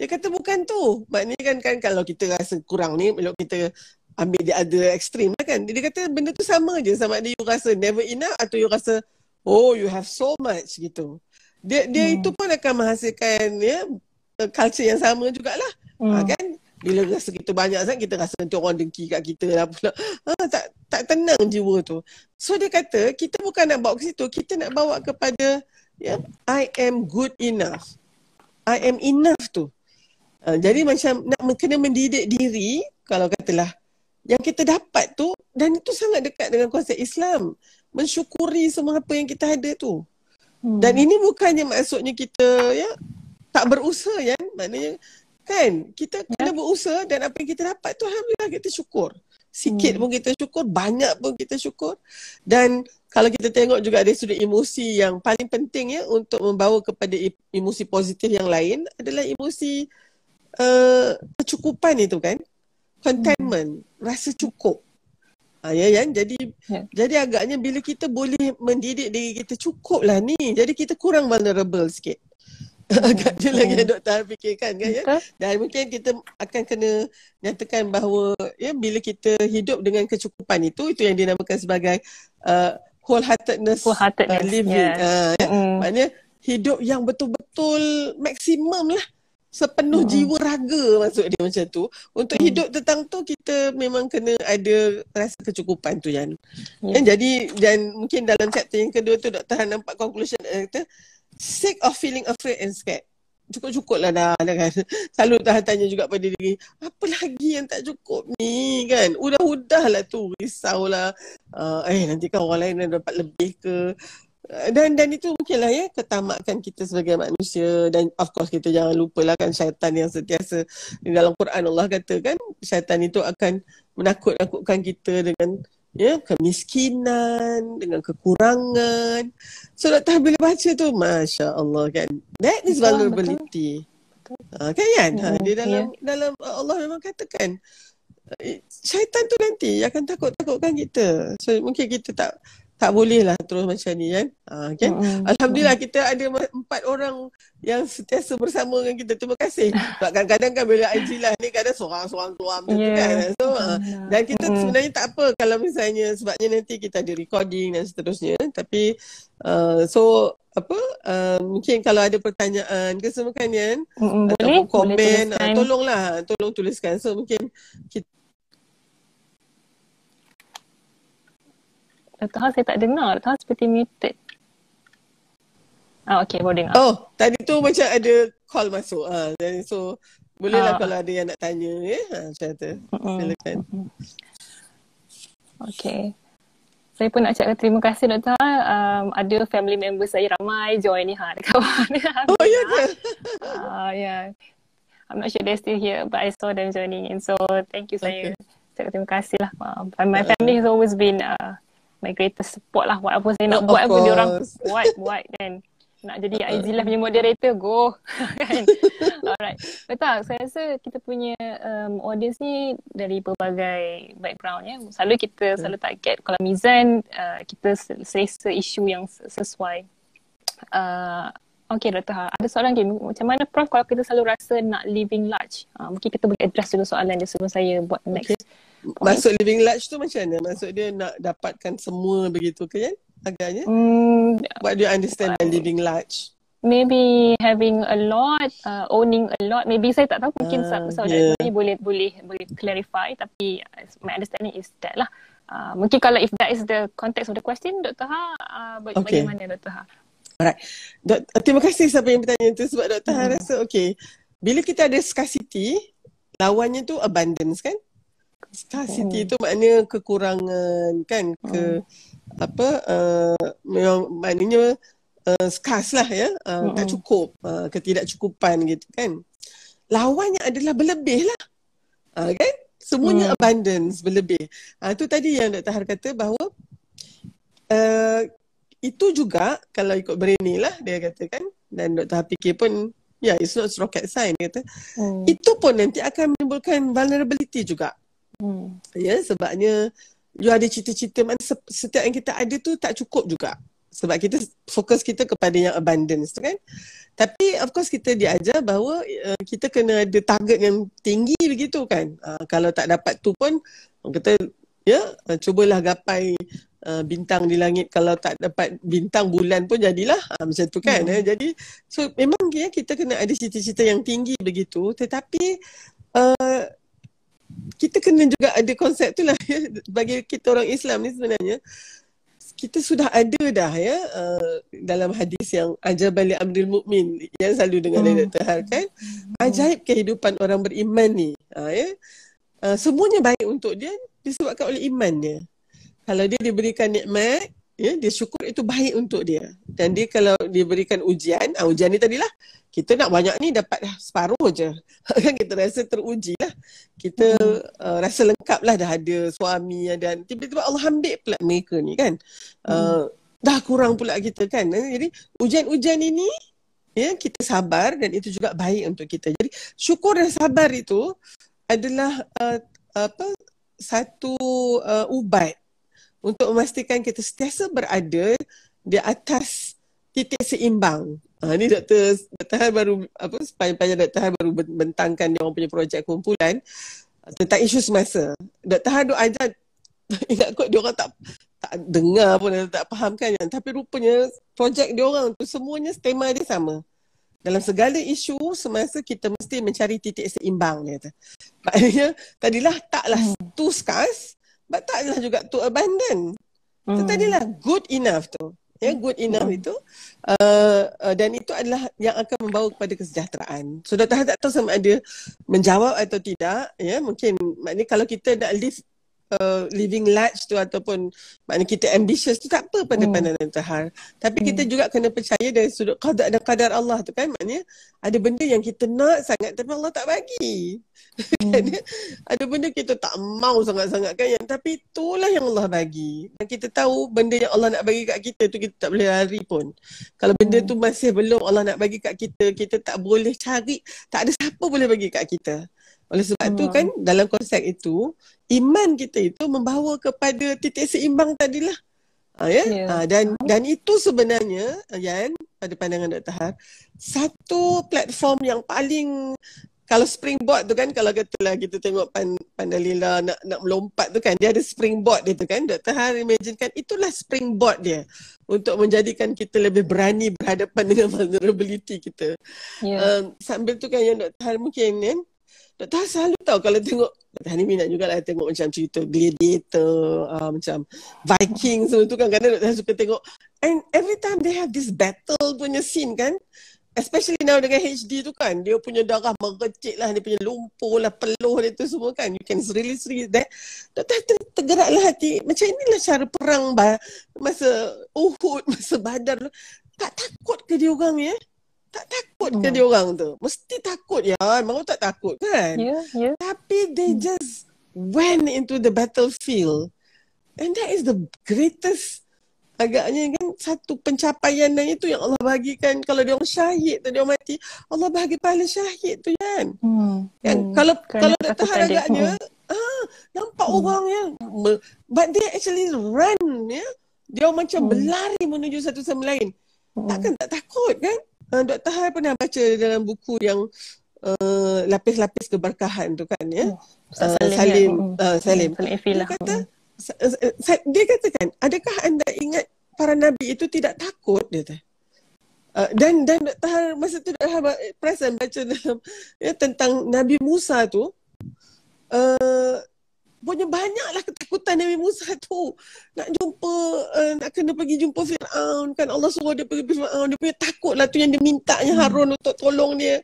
Dia kata bukan tu. Maknanya kan kan kalau kita rasa kurang ni kalau kita ambil dia ada ekstrim lah kan. Dia kata benda tu sama je sama ada you rasa never enough atau you rasa oh you have so much gitu. Dia dia hmm. itu pun akan menghasilkan ya culture yang sama jugalah. Ha, hmm. Ha, kan? Bila rasa kita banyak sangat kita rasa nanti orang dengki kat kita lah pula. Ha, tak tak tenang jiwa tu. So dia kata kita bukan nak bawa ke situ, kita nak bawa kepada ya I am good enough. I am enough tu. Uh, jadi macam nak kena mendidik diri kalau katalah yang kita dapat tu dan itu sangat dekat dengan konsep Islam mensyukuri semua apa yang kita ada tu hmm. dan ini bukannya maksudnya kita ya tak berusaha ya maknanya kan kita ya. kena berusaha dan apa yang kita dapat tu alhamdulillah kita syukur sikit hmm. pun kita syukur banyak pun kita syukur dan kalau kita tengok juga dari sudut emosi yang paling penting ya untuk membawa kepada emosi positif yang lain adalah emosi uh, kecukupan itu kan contentment, hmm. rasa cukup. Ha, ya kan? Jadi yeah. jadi agaknya bila kita boleh mendidik diri kita cukup lah ni. Jadi kita kurang vulnerable sikit. Agaknya hmm. lagi yang doktor fikirkan kan ya. Dan mungkin kita akan kena nyatakan bahawa ya bila kita hidup dengan kecukupan itu itu yang dinamakan sebagai uh, wholeheartedness, wholeheartedness uh, living. Yeah. Uh, ya. mm. Maknanya hidup yang betul-betul maksimum lah sepenuh hmm. jiwa raga maksud dia macam tu untuk hmm. hidup tentang tu kita memang kena ada rasa kecukupan tu Yan. Yeah. Dan jadi dan mungkin dalam chapter yang kedua tu Dr. Han nampak conclusion dia kata sick of feeling afraid and scared. Cukup-cukup lah dah, dah kan. Selalu dah tanya juga pada diri, apa lagi yang tak cukup ni kan? Udah-udah lah tu, risau lah. Uh, eh nanti kan orang lain dapat lebih ke dan dan itu mungkinlah ya ketamakan kita sebagai manusia. Dan of course kita jangan lupalah kan syaitan yang sentiasa di dalam Quran Allah kata kan syaitan itu akan menakut-nakutkan kita dengan ya kemiskinan dengan kekurangan. So Dr. bila baca tu Masya Allah kan. That is vulnerability. ha, kan kan? Ha, di dalam yeah. dalam Allah memang katakan eh, syaitan tu nanti akan takut-takutkan kita. So mungkin kita tak tak boleh lah terus macam ni kan. Ha, kan? Mm-hmm. Alhamdulillah kita ada empat orang yang setiasa bersama dengan kita. Terima kasih. Sebab kadang-kadang kan bila IG lah ni kadang seorang-seorang keluar macam yeah. tu kan. So, uh, dan kita mm-hmm. sebenarnya tak apa kalau misalnya sebabnya nanti kita ada recording dan seterusnya. Tapi uh, so apa uh, mungkin kalau ada pertanyaan ke semua kan mm-hmm. ataupun komen boleh uh, tolonglah tolong tuliskan so mungkin kita Dr. Ha saya tak dengar. Dr. Ha seperti muted. Ah, okay, boleh dengar. Oh, tadi tu macam ada call masuk. Ha, jadi so, bolehlah ah. kalau ada yang nak tanya. Ya? Ha, macam tu. Silakan. Okay. Saya pun nak cakap terima kasih Dr. Ha. Um, ada family member saya ramai join ni. Ha, dekat Oh, ya ke? Uh, yeah. I'm not sure they're still here, but I saw them joining in. So, thank you okay. saya. Cakap terima kasih lah. Um, my family has always been uh, my greatest support lah buat apa saya nak buat apa dia orang buat buat kan nak jadi IG live punya moderator go kan alright betul saya rasa kita punya um, audience ni dari pelbagai background ya selalu kita selalu target kalau Mizan uh, kita selesa isu yang sesuai uh, Okay Dr. Ha, ada soalan lagi. Macam mana Prof kalau kita selalu rasa nak living large? Uh, mungkin kita boleh address dulu soalan dia sebelum saya buat next. Okay. Masuk living large tu macam mana? Maksud dia nak dapatkan semua begitu ke kan? Agaknya. Hmm, What do you understand by living large? Maybe having a lot, uh, owning a lot. Maybe saya tak tahu mungkin uh, soalan yeah. ini boleh boleh boleh clarify tapi my understanding is that lah. Uh, mungkin kalau if that is the context of the question, Dr. Ha, uh, okay. bagaimana Dr. Ha? Alright. Dok, terima kasih siapa yang bertanya itu sebab Dr. Ha hmm. rasa okay. Bila kita ada scarcity, lawannya tu abundance kan? Scarcity hmm. tu maknanya kekurangan kan ke hmm. apa uh, memang maknanya uh, scarce lah ya uh, hmm. tak cukup uh, ketidakcukupan gitu kan lawannya adalah berlebih lah. Ha, kan? Semuanya hmm. abundance, berlebih. Ha, itu tadi yang Dr. Har kata bahawa uh, itu juga kalau ikut Bereni lah dia katakan dan Dr. Har fikir pun ya yeah, it's not rocket science dia kata. Hmm. Itu pun nanti akan menimbulkan vulnerability juga. Hmm. Ya sebabnya you ada cita-cita mana setiap yang kita ada tu tak cukup juga sebab kita fokus kita kepada yang abundance tu kan tapi of course kita diajar bahawa uh, kita kena ada target yang tinggi begitu kan uh, kalau tak dapat tu pun kita ya uh, cubalah gapai uh, bintang di langit kalau tak dapat bintang bulan pun jadilah uh, macam tu kan hmm. eh. jadi so memang ya kita kena ada cita-cita yang tinggi begitu tetapi uh, kita kena juga ada konsep tu lah ya bagi kita orang Islam ni sebenarnya. Kita sudah ada dah ya uh, dalam hadis yang ajar balik amril mukmin yang selalu dengar dari hmm. Dr. Har kan? Ajaib kehidupan orang beriman ni uh, ya. Uh, semuanya baik untuk dia disebabkan oleh iman dia. Kalau dia diberikan nikmat ya dia syukur itu baik untuk dia. Dan dia kalau diberikan ujian uh, ujian ni tadilah kita nak banyak ni dapat separuh je. Kan kita rasa teruji kita hmm. uh, rasa lengkap lah dah ada suami dan tiba-tiba Allah ambil pula mereka ni kan uh, hmm. dah kurang pula kita kan eh, jadi ujian-ujian ini ya kita sabar dan itu juga baik untuk kita jadi syukur dan sabar itu adalah uh, apa satu uh, ubat untuk memastikan kita sentiasa berada di atas titik seimbang Ha, ni Dr. Dr. Baru apa sepanjang Dr. Har baru bentangkan dia orang punya projek kumpulan uh, tentang isu semasa. Dr. Har duk ajar ingat kot dia orang tak tak dengar pun tak faham kan tapi rupanya projek dia orang tu semuanya tema dia sama. Dalam segala isu semasa kita mesti mencari titik seimbang dia kata. Maknanya tadilah taklah hmm. too scarce but taklah juga too abundant. Hmm. Tadilah good enough tu ya yeah, good enough mm. itu uh, uh, dan itu adalah yang akan membawa kepada kesejahteraan. So Dr. tak tahu sama ada menjawab atau tidak ya yeah, mungkin maknanya kalau kita nak live uh, living large tu ataupun maknanya kita ambitious tu tak apa pada hmm. pandangan Tahar. Tapi hmm. kita juga kena percaya dari sudut qadar dan qadar Allah tu kan maknanya ada benda yang kita nak sangat tapi Allah tak bagi. Hmm. ada benda kita tak mau sangat-sangat kan yang tapi itulah yang Allah bagi. Dan kita tahu benda yang Allah nak bagi kat kita tu kita tak boleh lari pun. Kalau benda hmm. tu masih belum Allah nak bagi kat kita, kita tak boleh cari, tak ada siapa boleh bagi kat kita. Oleh sebab hmm. tu kan dalam konsep itu iman kita itu membawa kepada titik seimbang tadilah. Ha, ya? Yeah. Ha, dan dan itu sebenarnya Yan pada pandangan Dr. Har satu platform yang paling kalau springboard tu kan kalau katalah kita tengok pan, Pandalila nak nak melompat tu kan dia ada springboard dia tu kan Dr. Har imagine kan itulah springboard dia untuk menjadikan kita lebih berani berhadapan dengan vulnerability kita. Yeah. Um, sambil tu kan yang Dr. Har mungkin kan Dr. Har selalu tahu kalau tengok. Hani minat jugalah tengok macam cerita Gladiator, uh, macam Viking semua tu kan kadang Dr. Har suka tengok and every time they have this battle punya scene kan especially now dengan HD tu kan dia punya darah mengecik lah dia punya lumpur lah peluh dia tu semua kan you can really see that Dr. Har tergerak lah hati macam inilah cara perang masa Uhud masa Badar tak takut ke dia orang ya tak takut ke hmm. dia orang tu? Mesti takut ya. Memang tak takut kan? Ya, yeah, ya. Yeah. Tapi they hmm. just went into the battlefield. And that is the greatest agaknya kan satu pencapaian dan itu yang Allah bagikan kalau dia orang syahid tu dia orang mati Allah bagi pahala syahid tu kan hmm. kan hmm. kalau Kerana kalau Dr. Har agaknya hmm. ah, nampak hmm. orang yang but they actually run ya dia orang macam hmm. berlari menuju satu sama lain hmm. takkan tak takut kan uh, Dr. Hai pernah baca dalam buku yang uh, lapis-lapis keberkahan tu kan ya. Uh, Salim uh, Salim. Dia kata uh, dia katakan adakah anda ingat para nabi itu tidak takut dia kata. Uh, dan dan Dr. Har masa tu dah perasan baca dalam ya, tentang Nabi Musa tu uh, punya banyaklah ketakutan Nabi Musa tu nak jumpa uh, nak kena pergi jumpa Firaun kan Allah suruh dia pergi Firaun dia punya takut lah tu yang dia minta hmm. Harun untuk tolong dia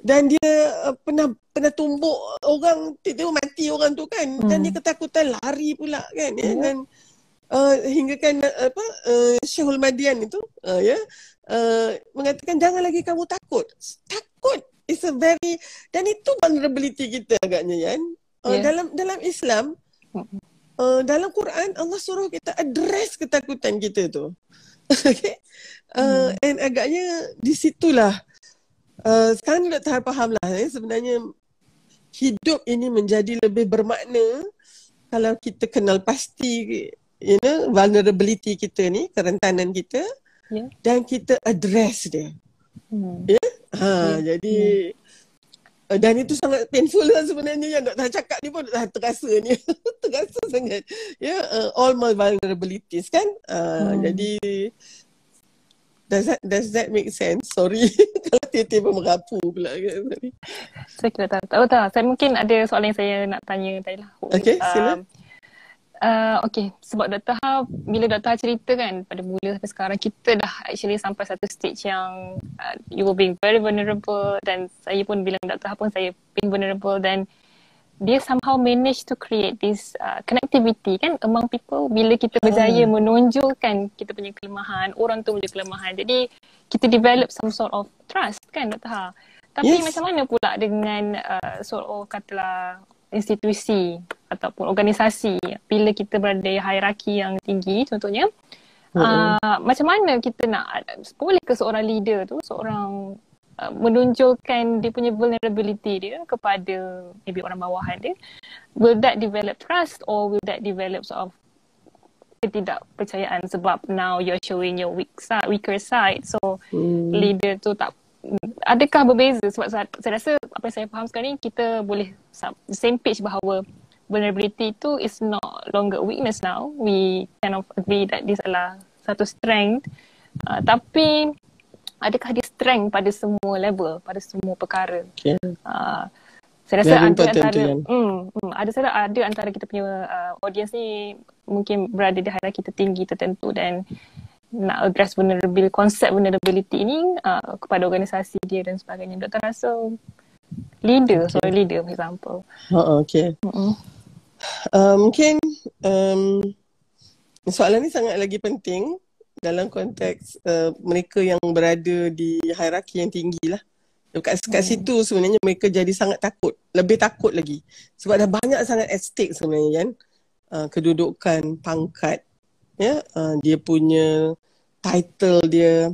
dan dia uh, pernah pernah tumbuk orang tiba-tiba mati orang tu kan hmm. dan dia ketakutan lari pula kan ya hmm. dan uh, hingga kan uh, apa uh, Syekhul Madian itu uh, ya uh, mengatakan jangan lagi kamu takut takut it's a very dan itu vulnerability kita agaknya kan. Uh, yeah. dalam dalam Islam uh, dalam Quran Allah suruh kita address ketakutan kita tu. okay. Uh, hmm. And agaknya di situlah uh, sekarang ni Dr. faham lah eh, sebenarnya hidup ini menjadi lebih bermakna kalau kita kenal pasti you know vulnerability kita ni kerentanan kita yeah. dan kita address dia. Hmm. Ya. Yeah? Ha yeah. jadi hmm. Dan itu sangat painful lah sebenarnya yang doktor cakap ni pun dah terasa ni. terasa sangat. Ya yeah? uh, all my vulnerabilities kan. Uh, hmm. jadi Does that does that make sense? Sorry kalau tiba-tiba merapu pula kan. Saya kira tak tahu tak. Saya mungkin ada soalan yang saya nak tanya tadi lah. Okay, sila. Uh, okay, sebab Dr. Ha, bila Dr. Ha cerita kan pada mula sampai sekarang, kita dah actually sampai satu stage yang uh, you were being very vulnerable dan saya pun bilang Dr. Ha pun saya being vulnerable dan dia somehow manage to create this uh, connectivity kan among people bila kita berjaya uh. menonjolkan kita punya kelemahan, orang tu punya kelemahan. Jadi kita develop some sort of trust kan Dr. Ha. Tapi yes. macam mana pula dengan uh, sort of katalah institusi ataupun organisasi bila kita berada di hierarki yang tinggi contohnya mm-hmm. uh, macam mana kita nak boleh ke seorang leader tu seorang uh, menunjukkan dia punya vulnerability dia kepada maybe orang bawahan dia will that develop trust or will that develop sort of ketidakpercayaan sebab now you're showing your weak side, weaker side so mm. leader tu tak adakah berbeza sebab saya, saya rasa apa yang saya faham sekarang ni kita boleh same page bahawa vulnerability tu is not longer weakness now we kind of agree that this adalah satu strength uh, tapi adakah dia strength pada semua level pada semua perkara okay. uh, saya rasa ada antara hmm, hmm, ada saya ada antara kita punya uh, audience ni mungkin berada di hierarki tertinggi tertentu dan nak address vulnerability, konsep vulnerability ini uh, kepada organisasi dia dan sebagainya. Doktor rasa leader, okay. sorry leader for example. Uh, okay. Uh-uh. Uh, mungkin um, soalan ni sangat lagi penting dalam konteks uh, mereka yang berada di hierarki yang tinggi lah. Kat, kat hmm. situ sebenarnya mereka jadi sangat takut. Lebih takut lagi. Sebab dah banyak sangat at stake sebenarnya kan. Uh, kedudukan, pangkat, ya, uh, dia punya title dia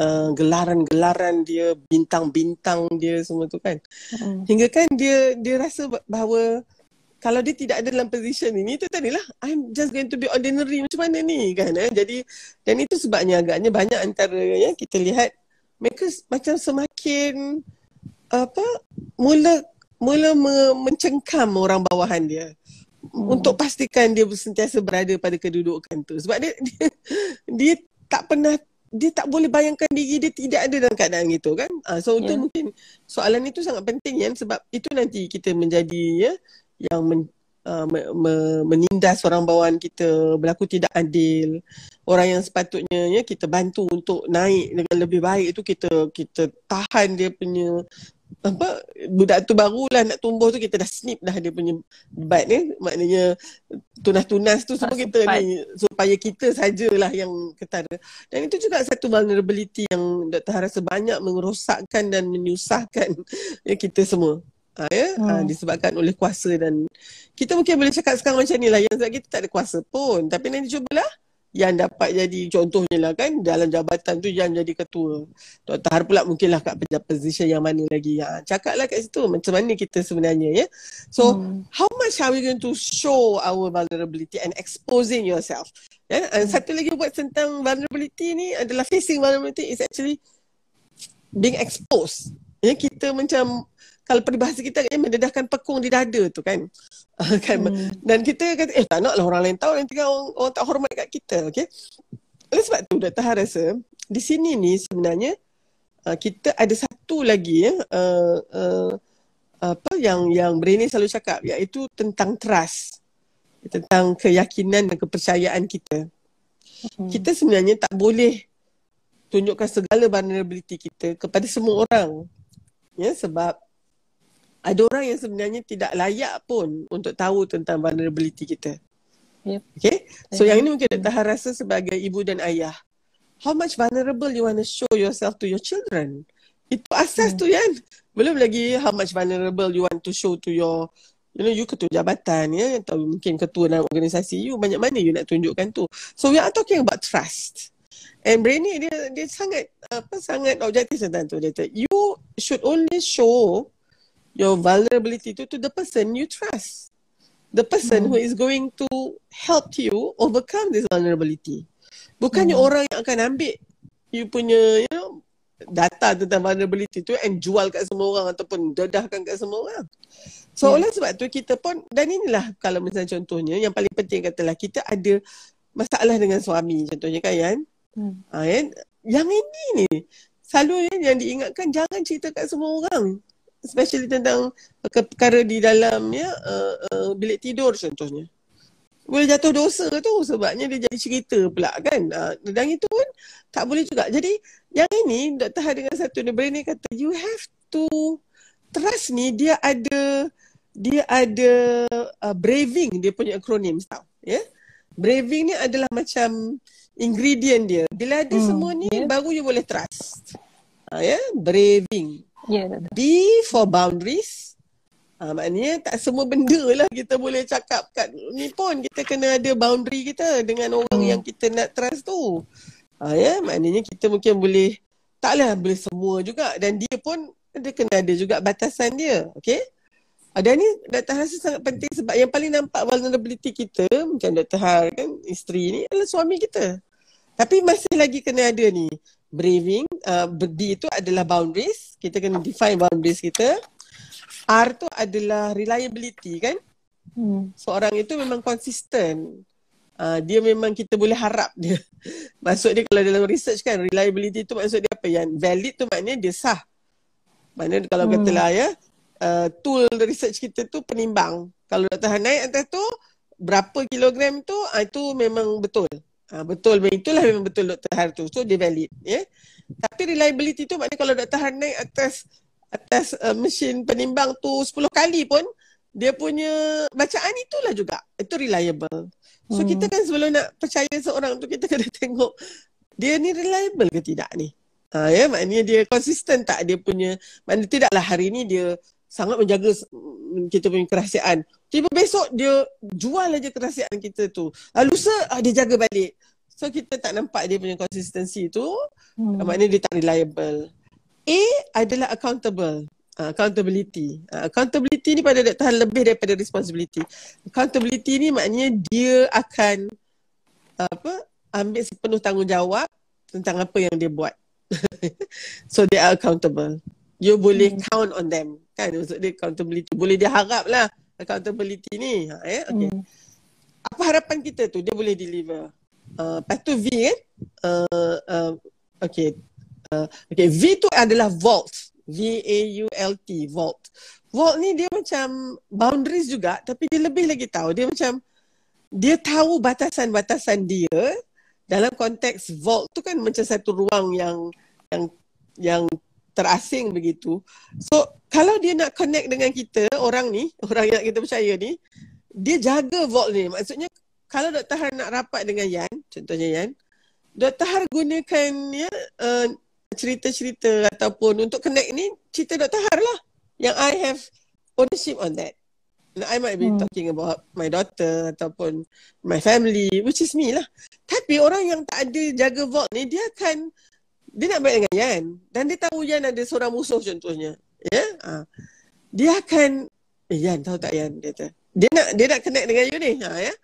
uh, gelaran-gelaran dia bintang-bintang dia semua tu kan hmm. hingga kan dia dia rasa bahawa kalau dia tidak ada dalam position ini tu tadilah I'm just going to be ordinary macam mana ni kan eh? jadi dan itu sebabnya agaknya banyak antara ya kita lihat mereka macam semakin apa mula mula me- mencengkam orang bawahan dia hmm. untuk pastikan dia sentiasa berada pada kedudukan tu sebab dia dia, dia tak pernah dia tak boleh bayangkan diri dia tidak ada dalam keadaan itu kan. Uh, so yeah. itu ya. mungkin soalan itu sangat penting ya sebab itu nanti kita menjadi ya yang men, uh, me, me, menindas orang bawahan kita berlaku tidak adil. Orang yang sepatutnya ya kita bantu untuk naik dengan lebih baik itu kita kita tahan dia punya apa budak tu barulah nak tumbuh tu kita dah snip dah dia punya bat ni maknanya tunas-tunas tu semua kita ni supaya kita sajalah yang ketara dan itu juga satu vulnerability yang Dr. rasa banyak merosakkan dan menyusahkan ya, kita semua ha, ya hmm. ha, disebabkan oleh kuasa dan kita mungkin boleh cakap sekarang macam ni lah yang sebab kita tak ada kuasa pun tapi nanti cubalah yang dapat jadi contohnya lah kan dalam jabatan tu yang jadi ketua Dr. Har pula mungkinlah kat position yang mana lagi ya. cakaplah kat situ macam mana kita sebenarnya ya so hmm. how much are we going to show our vulnerability and exposing yourself ya yeah? hmm. satu lagi buat tentang vulnerability ni adalah facing vulnerability is actually being exposed ya kita macam kalau peribahasa kita kan mendedahkan pekung di dada tu kan. kan? Hmm. Dan kita kata eh tak naklah orang lain tahu nanti kan orang, orang tak hormat kat kita. Okay. Oleh sebab tu Dr. Han rasa di sini ni sebenarnya uh, kita ada satu lagi ya uh, uh, apa yang yang Brainy selalu cakap iaitu tentang trust. Tentang keyakinan dan kepercayaan kita. Hmm. Kita sebenarnya tak boleh tunjukkan segala vulnerability kita kepada semua orang. Ya sebab ada orang yang sebenarnya tidak layak pun untuk tahu tentang vulnerability kita. Yep. Okay. So yep. yang ini mungkin Dr. rasa sebagai ibu dan ayah. How much vulnerable you want to show yourself to your children? Itu asas hmm. tu kan. Belum lagi how much vulnerable you want to show to your you know you ketua jabatan ya atau mungkin ketua dalam organisasi you banyak mana you nak tunjukkan tu. So we are talking about trust. And Brainy dia dia sangat apa sangat objektif tentang tu dia kata you should only show your vulnerability to, to the person you trust. The person hmm. who is going to help you overcome this vulnerability. Bukannya hmm. orang yang akan ambil you punya you know data tentang vulnerability tu and jual kat semua orang ataupun dedahkan kat semua orang. So yeah. oleh sebab tu kita pun dan inilah kalau misalnya contohnya yang paling penting katalah kita ada masalah dengan suami contohnya kan Yan. Hmm. Ha, kan? Yang ini ni selalu yang diingatkan jangan cerita kat semua orang. Especially tentang perkara di dalam ya uh, uh, bilik tidur contohnya boleh jatuh dosa tu sebabnya dia jadi cerita pula kan. Uh, dan itu pun tak boleh juga. Jadi yang ini Dr. Har dengan satu ni ni kata you have to trust ni dia ada dia ada uh, braving dia punya akronim tau. Ya. Yeah? Braving ni adalah macam ingredient dia. Bila ada hmm, semua ni yeah. baru you boleh trust. Uh, ya, yeah? braving. Yeah. B for boundaries. Ha, maknanya tak semua benda lah kita boleh cakap kat ni pun kita kena ada boundary kita dengan orang hmm. yang kita nak trust tu. Ha, ya, maknanya kita mungkin boleh taklah boleh semua juga dan dia pun dia kena ada juga batasan dia. Okay? Ha, dan ni Dr. Har sangat penting sebab yang paling nampak vulnerability kita macam Dr. Har kan isteri ni adalah suami kita. Tapi masih lagi kena ada ni braving. Uh, B itu adalah boundaries. Kita kena define boundaries kita. R tu adalah reliability kan. Hmm. Seorang itu memang konsisten. Uh, dia memang kita boleh harap dia. maksud dia kalau dalam research kan reliability tu maksud dia apa yang valid tu maknanya dia sah. Maknanya kalau hmm. katalah ya uh, tool research kita tu penimbang. Kalau Dr. Han naik atas tu berapa kilogram tu uh, itu memang betul. Uh, betul itulah memang betul Dr. Har tu. So dia valid ya. Yeah? Tapi reliability tu maknanya kalau Dr. Han naik atas atas uh, mesin penimbang tu 10 kali pun dia punya bacaan itulah juga itu reliable so hmm. kita kan sebelum nak percaya seorang tu kita kena tengok dia ni reliable ke tidak ni ha ya maknanya dia konsisten tak dia punya maknanya tidaklah hari ni dia sangat menjaga kita punya kerahsiaan tiba besok dia jual aja kerahsiaan kita tu lalu se ah, dia jaga balik so kita tak nampak dia punya konsistensi tu hmm. maknanya dia tak reliable A adalah accountable. Uh, accountability. Uh, accountability ni pada Dr. Han lebih daripada responsibility. Accountability ni maknanya dia akan uh, apa ambil sepenuh tanggungjawab tentang apa yang dia buat. so they are accountable. You boleh hmm. count on them. Kan maksud dia accountability. Boleh dia harap lah accountability ni. Ha, eh? okay. Hmm. Apa harapan kita tu? Dia boleh deliver. Uh, lepas tu V kan? Uh, uh, okay. Uh, okay, V tu adalah vault. V-A-U-L-T, vault. Vault ni dia macam boundaries juga tapi dia lebih lagi tahu. Dia macam, dia tahu batasan-batasan dia dalam konteks vault tu kan macam satu ruang yang yang yang terasing begitu. So, kalau dia nak connect dengan kita, orang ni, orang yang kita percaya ni, dia jaga vault ni. Maksudnya, kalau Dr. Har nak rapat dengan Yan, contohnya Yan, Dr. Har gunakan ya, uh, cerita-cerita ataupun untuk connect ni cerita Dr. Har lah yang I have ownership on that. And I might be hmm. talking about my daughter ataupun my family which is me lah. Tapi orang yang tak ada jaga vault ni dia akan dia nak baik dengan Yan dan dia tahu Yan ada seorang musuh contohnya. Ya. Yeah? Ha. Dia akan eh, Yan tahu tak Yan dia kata. Dia nak dia nak connect dengan you ni. Ha ya. Yeah?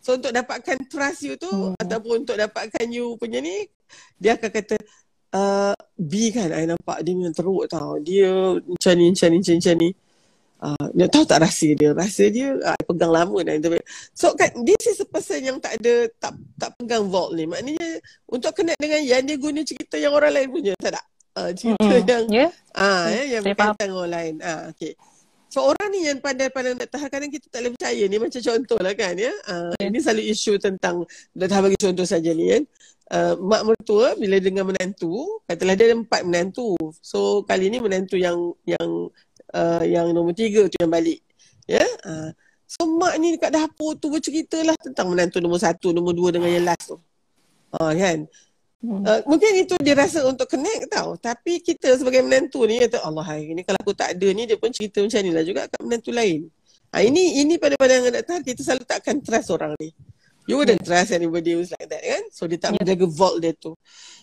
So untuk dapatkan trust you tu hmm. ataupun untuk dapatkan you punya ni dia akan kata uh, B kan I nampak dia memang teruk tau. Dia macam ni macam ni macam, macam ni. Uh, dia tahu tak rasa dia? Rasa dia uh, pegang lama dan so kan this is a person yang tak ada tak tak pegang vault ni. Maknanya untuk kena dengan yang dia guna cerita yang orang lain punya tak tak? Uh, cerita mm-hmm. yang yeah. ah mm, yang berkaitan orang lain. Ah okay So orang ni yang pandai-pandai nak tahan kadang kita tak boleh percaya ni macam contoh lah kan ya. Uh, yeah. Ini selalu isu tentang dah bagi contoh saja ni kan uh, mak mertua bila dengan menantu katalah dia ada empat menantu so kali ni menantu yang yang uh, yang nombor tiga tu yang balik ya yeah? uh, so mak ni dekat dapur tu bercerita lah tentang menantu nombor satu nombor dua dengan yang last tu uh, kan Hmm. Uh, mungkin itu dia rasa untuk connect tau. Tapi kita sebagai menantu ni kata Allah hari ni kalau aku tak ada ni dia pun cerita macam ni lah juga kat menantu lain. Ha, ini ini pada pandangan doktor kita selalu takkan trust orang ni. You wouldn't yeah. trust anybody who's like that kan. So dia tak yeah. menjaga vault dia tu.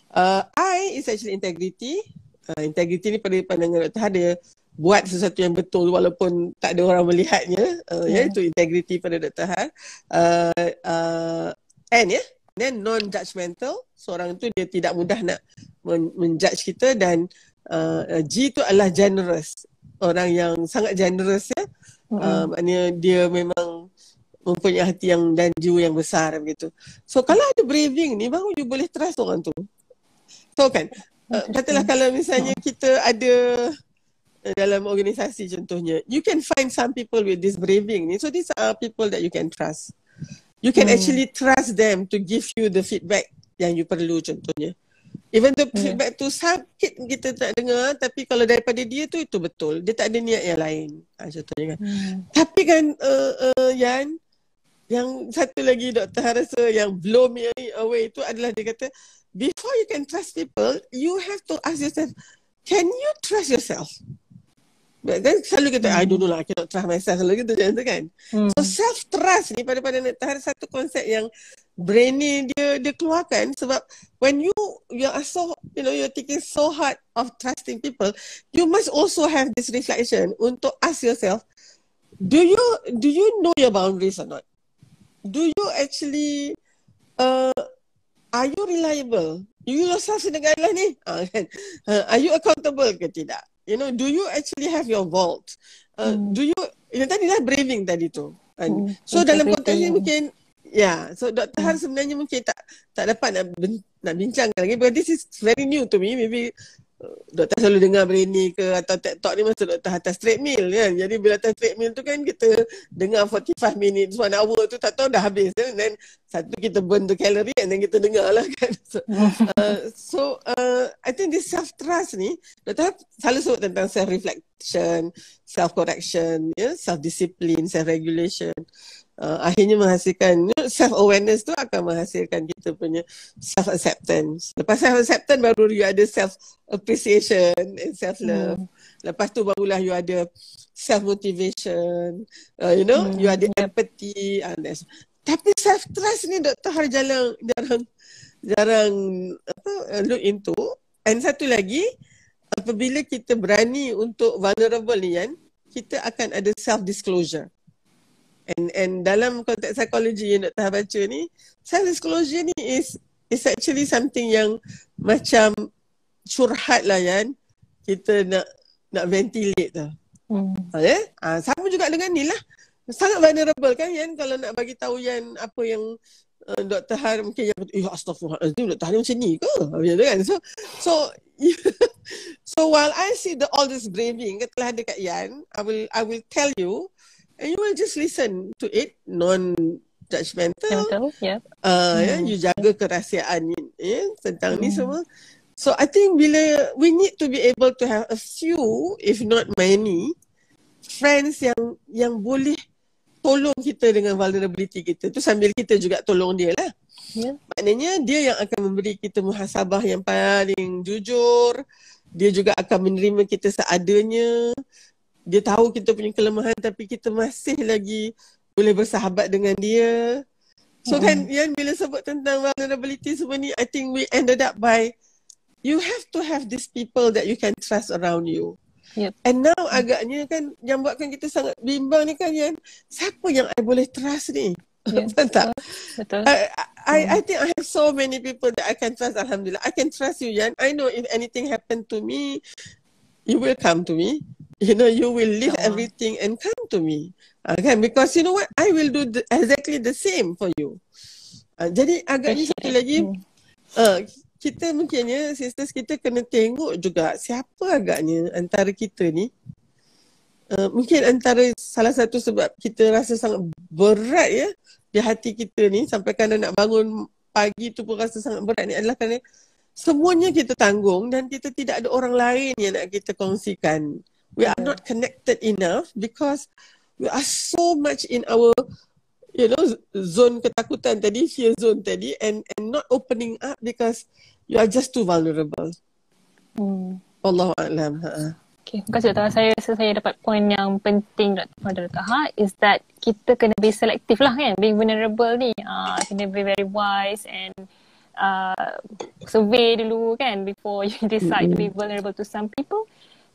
Uh, I is actually integrity. Uh, integrity ni pada pandangan doktor dia buat sesuatu yang betul walaupun tak ada orang melihatnya. Uh, yeah. Ya, itu integrity pada doktor Har. Uh, uh, and ya. Yeah? Then non-judgmental, seorang tu dia tidak mudah nak men- menjudge kita dan uh, G tu adalah generous. Orang yang sangat generous ya. Mm-hmm. Uh, maknanya dia memang mempunyai hati yang dan jiwa yang besar begitu. So kalau ada braving ni baru you boleh trust orang tu. So kan, uh, katalah kalau misalnya kita ada uh, dalam organisasi contohnya, you can find some people with this braving ni. So these are people that you can trust you can hmm. actually trust them to give you the feedback yang you perlu contohnya. Even the hmm. feedback tu sakit kita tak dengar tapi kalau daripada dia tu itu betul. Dia tak ada niat yang lain. Ha, contohnya kan. Hmm. Tapi kan uh, uh, Yan, yang satu lagi Dr. Harasa yang blow me away itu adalah dia kata before you can trust people, you have to ask yourself, can you trust yourself? Kan selalu kita, hmm. I don't know lah, I cannot trust myself. Selalu kita macam tu kan. Hmm. So self-trust ni pada pada nak tahan satu konsep yang brainy dia dia keluarkan sebab when you you are so you know you're taking so hard of trusting people you must also have this reflection untuk ask yourself do you do you know your boundaries or not do you actually uh, are you reliable you yourself in ni uh, uh, are you accountable ke tidak you know do you actually have your vault uh, hmm. do you ini tadi lah braving tadi tu hmm. so dalam konteks ni mungkin ya yeah, so Dr. Hmm. Han sebenarnya mungkin tak tak dapat nak nak bincangkan lagi because this is very new to me maybe doktor selalu dengar Brainy ke atau Talk ni masa doktor atas treadmill kan. Jadi bila atas treadmill tu kan kita dengar 45 minit, one hour tu tak tahu dah habis. Kan? Then satu kita burn the calorie and then kita dengar lah kan. So, uh, so uh, I think this self-trust ni, doktor selalu sebut tentang self-reflection, self-correction, yeah? self-discipline, self-regulation uh, akhirnya menghasilkan self awareness tu akan menghasilkan kita punya self acceptance. Lepas self acceptance baru you ada self appreciation and self love. Hmm. Lepas tu barulah you ada self motivation. Uh, you know, hmm. you ada yeah. empathy and this. Tapi self trust ni doktor har jarang jarang jarang apa uh, look into. And satu lagi apabila kita berani untuk vulnerable ni kan, kita akan ada self disclosure. And and dalam konteks psikologi yang nak tahap baca ni, self disclosure ni is is actually something yang macam curhat lah kan. Kita nak nak ventilate tu. Hmm. Ha, eh? ha, sama juga dengan ni lah. Sangat vulnerable kan Yan kalau nak bagi tahu Yan apa yang uh, Dr. Har mungkin yang eh astagfirullahaladzim Dr. Har macam ni ke? Macam tu kan. So so so while I see the all this braving telah dekat Yan, I will I will tell you and you will just listen to it non judgmental yeah uh, yeah you jaga kerahsiaan yeah, tentang mm. ni hmm. semua so i think bila we need to be able to have a few if not many friends yang yang boleh tolong kita dengan vulnerability kita tu sambil kita juga tolong dia lah yeah. maknanya dia yang akan memberi kita muhasabah yang paling jujur dia juga akan menerima kita seadanya dia tahu kita punya kelemahan tapi kita masih lagi boleh bersahabat dengan dia. So mm kan Yan bila sebut tentang vulnerability semua ni I think we ended up by you have to have these people that you can trust around you. Yep. And now mm. agaknya kan yang buatkan kita sangat bimbang ni kan Yan siapa yang I boleh trust ni? Yeah. Betul tak? Betul. I, I, I think I have so many people that I can trust Alhamdulillah. I can trust you Yan. I know if anything happen to me you will come to me you know you will leave uh everything and come to me. Okay because you know what? I will do the, exactly the same for you. Uh, jadi agaknya satu lagi. Uh, kita mungkinnya sisters kita kena tengok juga siapa agaknya antara kita ni. Uh, mungkin antara salah satu sebab kita rasa sangat berat ya di hati kita ni sampai kadang nak bangun pagi tu pun rasa sangat berat ni adalah kerana semuanya kita tanggung dan kita tidak ada orang lain yang nak kita kongsikan we are not connected enough because we are so much in our you know zone ketakutan tadi fear zone tadi and and not opening up because you are just too vulnerable. Hmm. Allah Alam. Ha. Okay, terima kasih Dr. Saya rasa saya dapat poin yang penting Dr. Dr. Ha is that kita kena be selective lah kan. Being vulnerable ni. Uh, kena be very wise and uh, survey dulu kan before you decide mm-hmm. to be vulnerable to some people.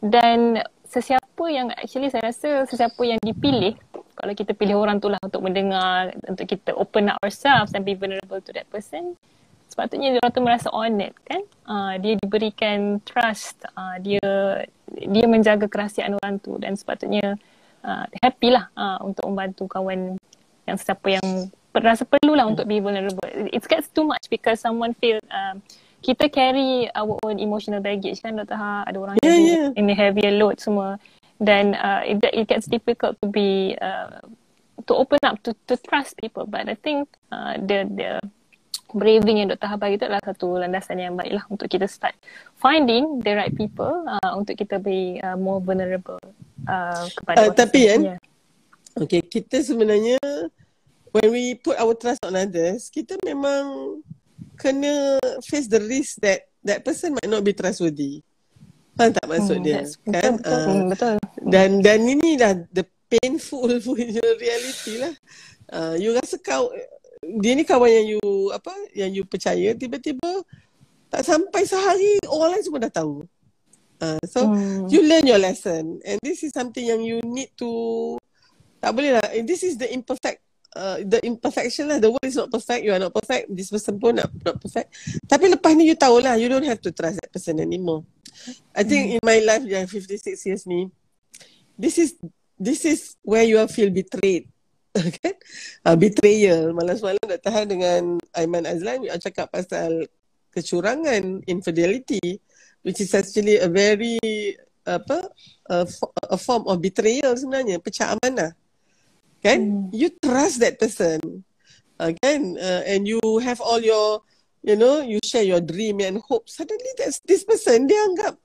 Dan sesiapa yang actually saya rasa sesiapa yang dipilih kalau kita pilih orang tu lah untuk mendengar, untuk kita open up ourselves and be vulnerable to that person, sepatutnya orang tu merasa honored kan? Uh, dia diberikan trust uh, dia dia menjaga kerahsiaan orang tu dan sepatutnya uh, happy lah uh, untuk membantu kawan yang siapa yang rasa perlulah untuk be vulnerable. It gets too much because someone feel uh, kita carry our own emotional baggage kan Dr. Ha ada orang yeah, yeah. in the heavier load semua dan uh, it, it gets difficult to be uh, to open up to to trust people but I think uh, the the braving yang Dr. Habah itu adalah satu landasan yang baik lah untuk kita start finding the right people uh, untuk kita be uh, more vulnerable uh, kepada uh, Tapi kan, yeah. okay, kita sebenarnya when we put our trust on others, kita memang kena face the risk that that person might not be trustworthy. Faham tak maksud hmm, dia? Kan? Betul, uh, betul. Dan, dan ini dah the painful punya reality lah. Uh, you rasa kau dia ni kawan yang you apa yang you percaya tiba-tiba tak sampai sehari orang lain semua dah tahu. Uh, so hmm. you learn your lesson and this is something yang you need to tak boleh lah. This is the imperfect uh, the imperfection lah. The world is not perfect. You are not perfect. This person pun not, not perfect. Tapi lepas ni you tahu lah. You don't have to trust that person anymore. I think hmm. in my life yang 56 years ni, this is this is where you feel betrayed kan? Uh, betrayal. Malam semalam nak tahan dengan Aiman Azlan, yang cakap pasal kecurangan, infidelity, which is actually a very, apa, a, a form of betrayal sebenarnya, pecah amanah. Kan? Hmm. You trust that person. Uh, kan? Uh, and you have all your, you know, you share your dream and hope. Suddenly that's, this person, dia anggap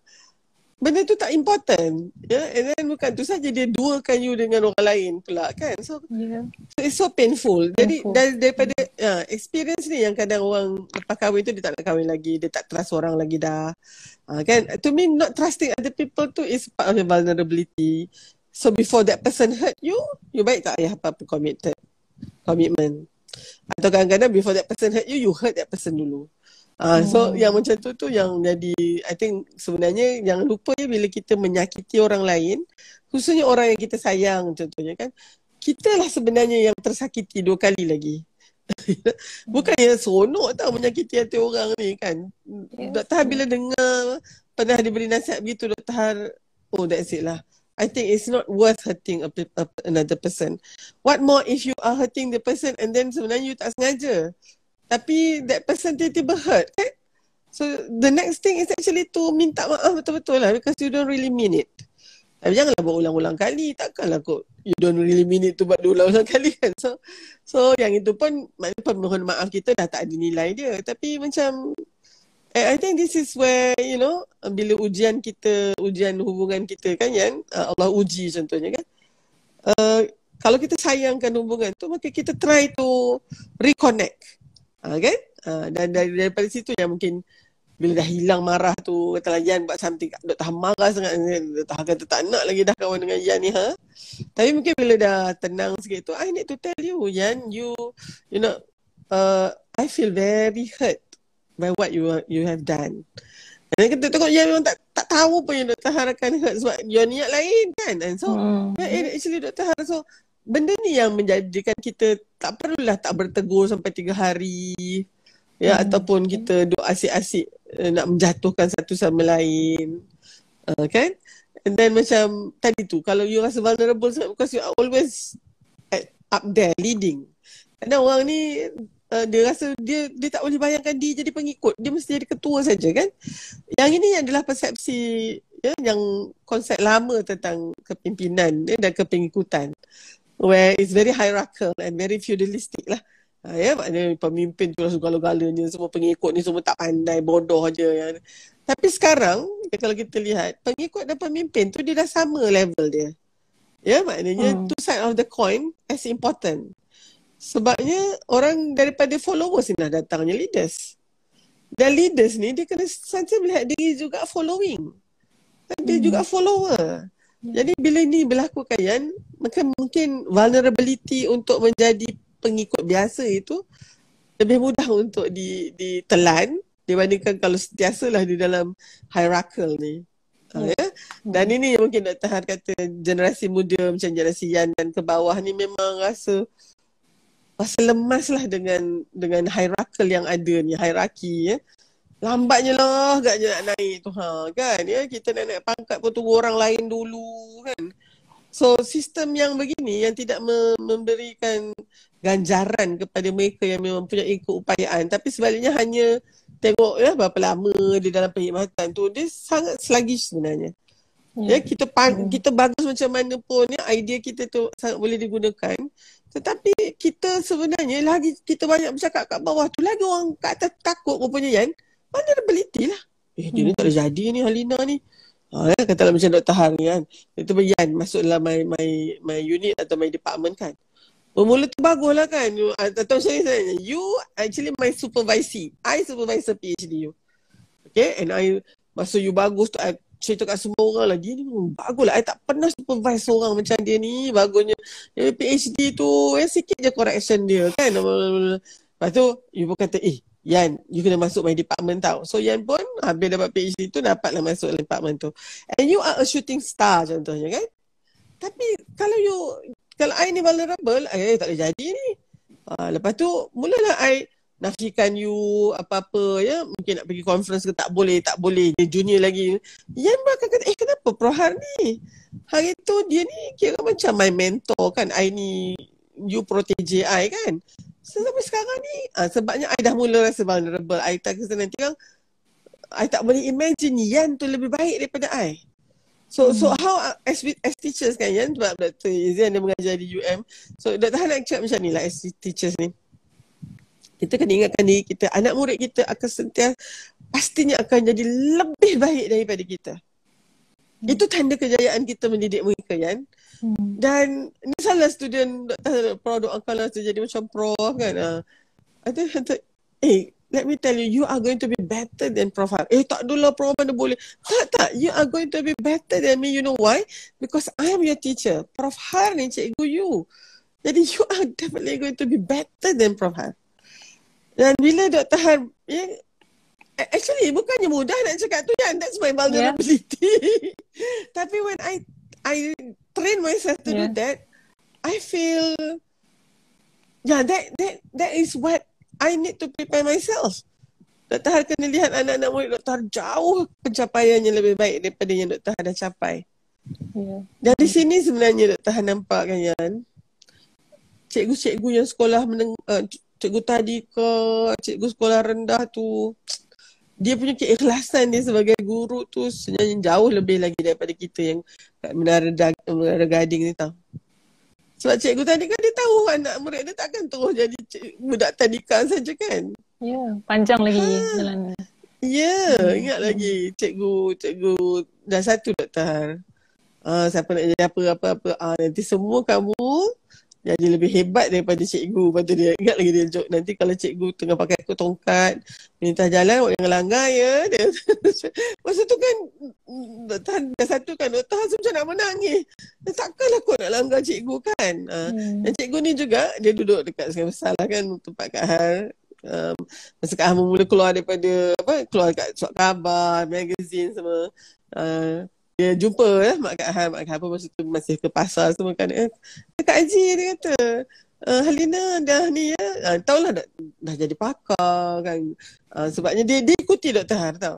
benda tu tak important yeah? and then bukan tu saja dia duakan you dengan orang lain pula kan so, yeah. so it's so painful, painful. jadi dar, daripada uh, experience ni yang kadang orang lepas kahwin tu dia tak nak kahwin lagi dia tak trust orang lagi dah uh, kan to me not trusting other people tu is part of your vulnerability so before that person hurt you you baik tak payah apa-apa committed commitment atau kadang-kadang before that person hurt you you hurt that person dulu Uh, so yang macam tu tu yang jadi I think sebenarnya jangan lupa ya bila kita menyakiti orang lain khususnya orang yang kita sayang contohnya kan kita lah sebenarnya yang tersakiti dua kali lagi bukan yang seronok tau menyakiti hati orang ni kan yes. Dr. Har bila dengar pernah diberi nasihat begitu Dr. Har oh that's it lah I think it's not worth hurting a, a, another person. What more if you are hurting the person and then sebenarnya you tak sengaja. Tapi that person tiba-tiba hurt kan? So the next thing is actually to minta maaf betul-betul lah because you don't really mean it. Tapi janganlah buat ulang-ulang kali. Takkanlah kok you don't really mean it to buat ulang-ulang kali kan. So so yang itu pun maknanya permohon maaf kita dah tak ada nilai dia. Tapi macam I think this is where you know bila ujian kita, ujian hubungan kita kan kan Allah uji contohnya kan. Uh, kalau kita sayangkan hubungan tu maka kita try to reconnect. Uh, kan? Uh, dan dari, daripada situ yang mungkin bila dah hilang marah tu kata lah Yan buat something Dr. Han marah sangat. Han kata tak nak lagi dah kawan dengan Yan ni ha tapi mungkin bila dah tenang sikit tu I need to tell you Yan you you know uh, I feel very hurt by what you you have done dan kita tengok Yan memang tak, tak tahu pun yang Dr. Han akan hurt sebab your niat lain kan and so hmm. actually Dr. Han so benda ni yang menjadikan kita tak perlulah tak bertegur sampai tiga hari ya hmm. ataupun kita duk asyik-asyik uh, nak menjatuhkan satu sama lain uh, kan and then macam tadi tu kalau you rasa vulnerable because you are always at, up there leading kadang orang ni uh, dia rasa dia dia tak boleh bayangkan dia jadi pengikut dia mesti jadi ketua saja kan yang ini adalah persepsi ya yang konsep lama tentang kepimpinan ya, dan kepengikutan where it's very hierarchical and very feudalistic lah. Ha, ya, maknanya pemimpin tu lah segala-galanya, semua pengikut ni semua tak pandai, bodoh aja. Ya. Tapi sekarang, ya, kalau kita lihat, pengikut dan pemimpin tu dia dah sama level dia. Ya, maknanya hmm. two side of the coin as important. Sebabnya orang daripada followers ni dah datangnya leaders. Dan leaders ni dia kena sentiasa melihat diri juga following. Dia hmm. juga follower. Hmm. Jadi bila ni berlaku kan, maka mungkin vulnerability untuk menjadi pengikut biasa itu lebih mudah untuk di ditelan dibandingkan kalau sentiasalah di dalam hierarchical ni. Hmm. Ya? Dan ini yang mungkin Dr. Har kata generasi muda macam generasi Yan dan ke bawah ni memang rasa rasa lemas lah dengan dengan hierarchical yang ada ni, hierarki ya. Lambatnya lah agaknya nak naik tu ha kan ya kita nak naik pangkat pun tunggu orang lain dulu kan. So sistem yang begini yang tidak memberikan ganjaran kepada mereka yang memang punya keupayaan tapi sebaliknya hanya tengok ya berapa lama di dalam perkhidmatan tu dia sangat sluggish sebenarnya. Ya, ya kita pan, kita bagus macam mana pun ya idea kita tu sangat boleh digunakan. Tetapi kita sebenarnya lagi kita banyak bercakap kat bawah tu lagi orang kat atas takut rupanya kan. Mana ability lah. Eh dia ni tak ada jadi ni Halina ni. Ha, ya, katalah macam Dr. Har ni kan. Itu Yan masuk dalam my, my, my unit atau my department kan. Bermula tu bagus lah kan. You, atau saya tanya, you actually my supervisee. I supervisor PhD you. Okay, and I, masa you bagus tu, I cerita kat semua orang. Dia ni bagus lah. I tak pernah supervise orang macam dia ni. Bagusnya. Dia PhD tu, eh, sikit je correction dia kan. Lepas tu, you pun kata, eh, Yan, you kena masuk my department tau. So Yan pun habis dapat PhD tu dapatlah masuk department tu. And you are a shooting star contohnya kan. Tapi kalau you kalau I ni vulnerable, I tak boleh jadi ni. Ha, lepas tu, mulalah I nafikan you apa-apa ya. Mungkin nak pergi conference ke tak boleh, tak boleh. Dia junior lagi. Yang akan kata, eh kenapa Prohar ni? Hari tu dia ni kira macam my mentor kan. I ni, you protege I kan. So, sampai sekarang ni, ha, sebabnya I dah mula rasa vulnerable. I tak kena nanti kan, I tak boleh imagine Yan tu lebih baik daripada I. So hmm. so how as as teachers kan Yan sebab Dr. Izzian dia mengajar di UM. So Dr. Han nak cakap macam ni lah as teachers ni. Kita kena ingatkan diri kita, anak murid kita akan sentiasa pastinya akan jadi lebih baik daripada kita. Hmm. Itu tanda kejayaan kita mendidik mereka kan. Hmm. Dan ni salah student Dr. Pro doakan lah jadi macam pro kan. Uh, ada eh let me tell you, you are going to be better than Prof. Har. Eh, tak dulu Prof. mana boleh. Tak, tak. You are going to be better than me. You know why? Because I am your teacher. Prof. Har ni cikgu you. Jadi, you are definitely going to be better than Prof. Har. Dan bila Dr. Har, ya, actually, bukannya mudah nak cakap tu, kan? That's my vulnerability. Yeah. Tapi when I I train myself to yeah. do that, I feel, yeah, that that that is what I need to prepare myself. Dr. Har kena lihat anak-anak murid Dr. Har jauh pencapaiannya lebih baik daripada yang Dr. Har dah capai. Yeah. Dari sini sebenarnya Dr. Har nampak kan Yan. Cikgu-cikgu yang sekolah meneng, uh, cikgu tadi ke cikgu sekolah rendah tu dia punya keikhlasan dia sebagai guru tu sebenarnya jauh lebih lagi daripada kita yang kat menara, menara gading ni tau. Sebab cikgu tadi kan dia tahu anak murid dia takkan terus jadi budak tadika saja kan. Ya, yeah, panjang lagi ha. jalan. Ya, yeah, hmm. ingat lagi cikgu cikgu dah satu doktor. Ah, siapa nak jadi apa apa apa. Ah, nanti semua kamu jadi lebih hebat daripada cikgu. Lepas tu dia ingat lagi dia joke. Nanti kalau cikgu tengah pakai aku tongkat, minta jalan, yang langgar ya. Dia, masa tu kan, tahan dah satu kan, tahan macam nak menangis. Takkanlah kau nak langgar cikgu kan. Uh, hmm. Dan cikgu ni juga, dia duduk dekat Sungai Besar lah kan, tempat Kak Har. Um, masa Kak Har mula keluar daripada, apa, keluar dekat suat khabar, magazine semua. Uh, dia jumpa eh, Mak Kak Han, Mak Kak Han pun masa tu masih ke pasar semua kan. Eh, Kak Haji dia kata, uh, Halina dah ni ya, uh, tahulah dah, dah jadi pakar kan. Uh, sebabnya dia, dia ikuti Dr. Har tau.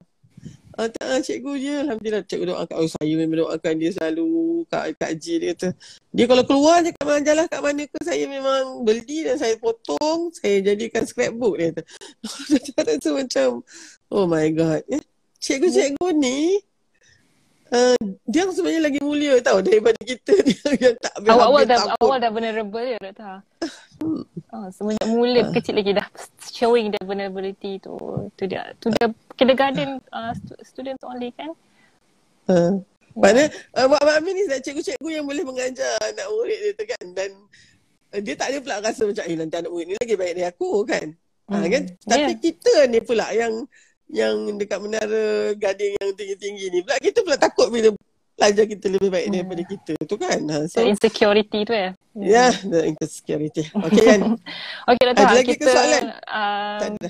Uh, tak, cikgu je, Alhamdulillah cikgu doakan. Oh, saya memang doakan dia selalu, Kak, Kak Haji dia kata. Dia kalau keluar je kat majalah kat mana ke, saya memang beli dan saya potong, saya jadikan scrapbook dia kata. Kata macam, oh my god. Cikgu-cikgu ni, Uh, dia sebenarnya lagi mulia tau daripada kita dia yang tak awal awal dah takut. awal dah vulnerable ya doktor. Hmm. Oh, semenjak mula uh. kecil lagi dah showing the vulnerability tu tu dia tu dia kindergarten uh, students only kan. Uh. Mana uh, Mak Mak Amin ni cikgu-cikgu yang boleh mengajar anak murid dia tu kan dan uh, dia tak ada pula rasa macam eh nanti anak murid ni lagi baik dari aku kan. Hmm. Uh, kan? Tapi yeah. kita ni pula yang yang dekat menara gading yang tinggi-tinggi ni pula kita pula takut bila pelajar kita lebih baik hmm. daripada kita tu kan. Ha, so, the insecurity tu ya yeah the insecurity. Okay kan? Okay Dr. ada lagi kita, soalan? uh, tak ada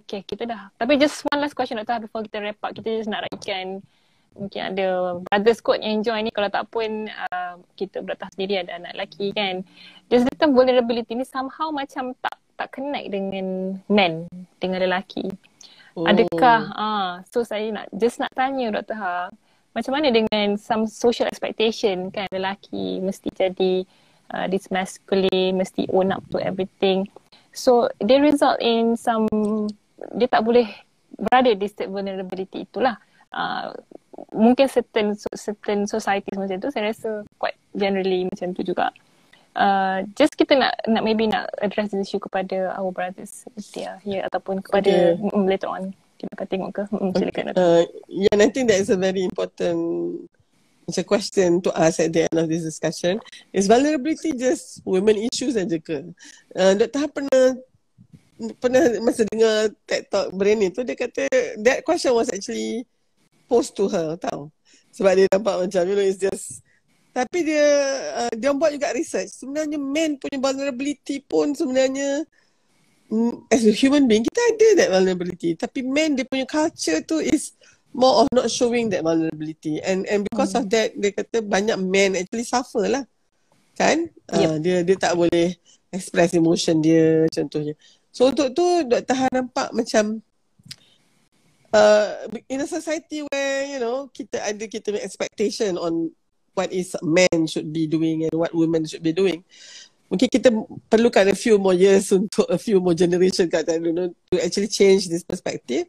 okay kita dah. Tapi just one last question Dr. before kita wrap up kita just nak raihkan mungkin ada brothers quote yang join ni. Kalau tak pun uh, kita beratah sendiri ada anak lelaki kan. Just the vulnerability ni somehow macam tak tak connect dengan men dengan lelaki Oh. Adakah ah so saya nak just nak tanya Dr. Ha macam mana dengan some social expectation kan lelaki mesti jadi uh, this masculine mesti own up to everything. So they result in some dia tak boleh berada di state vulnerability itulah. Uh, mungkin certain certain society macam tu saya rasa quite generally macam tu juga. Uh, just kita nak nak maybe nak address this issue kepada our brothers dia here ataupun kepada okay. mm, later on. Kita akan tengok ke? Mm, silakan uh, yeah I think that is a very important macam question to ask at the end of this discussion. Is vulnerability just women issues saja ke? Uh, Dr. pernah pernah masa dengar TED Talk brain tu dia kata that question was actually posed to her tau. Sebab dia nampak macam you know it's just tapi dia uh, dia buat juga research. Sebenarnya men punya vulnerability pun sebenarnya mm, as a human being kita ada that vulnerability. Tapi men dia punya culture tu is more of not showing that vulnerability. And and because hmm. of that dia kata banyak men actually suffer lah. Kan? Uh, yep. Uh, dia dia tak boleh express emotion dia contohnya. So untuk tu Dr. Han nampak macam uh, in a society where you know kita ada kita expectation on what is men should be doing and what women should be doing. Mungkin kita perlukan a few more years untuk a few more generation kat you know, to actually change this perspective.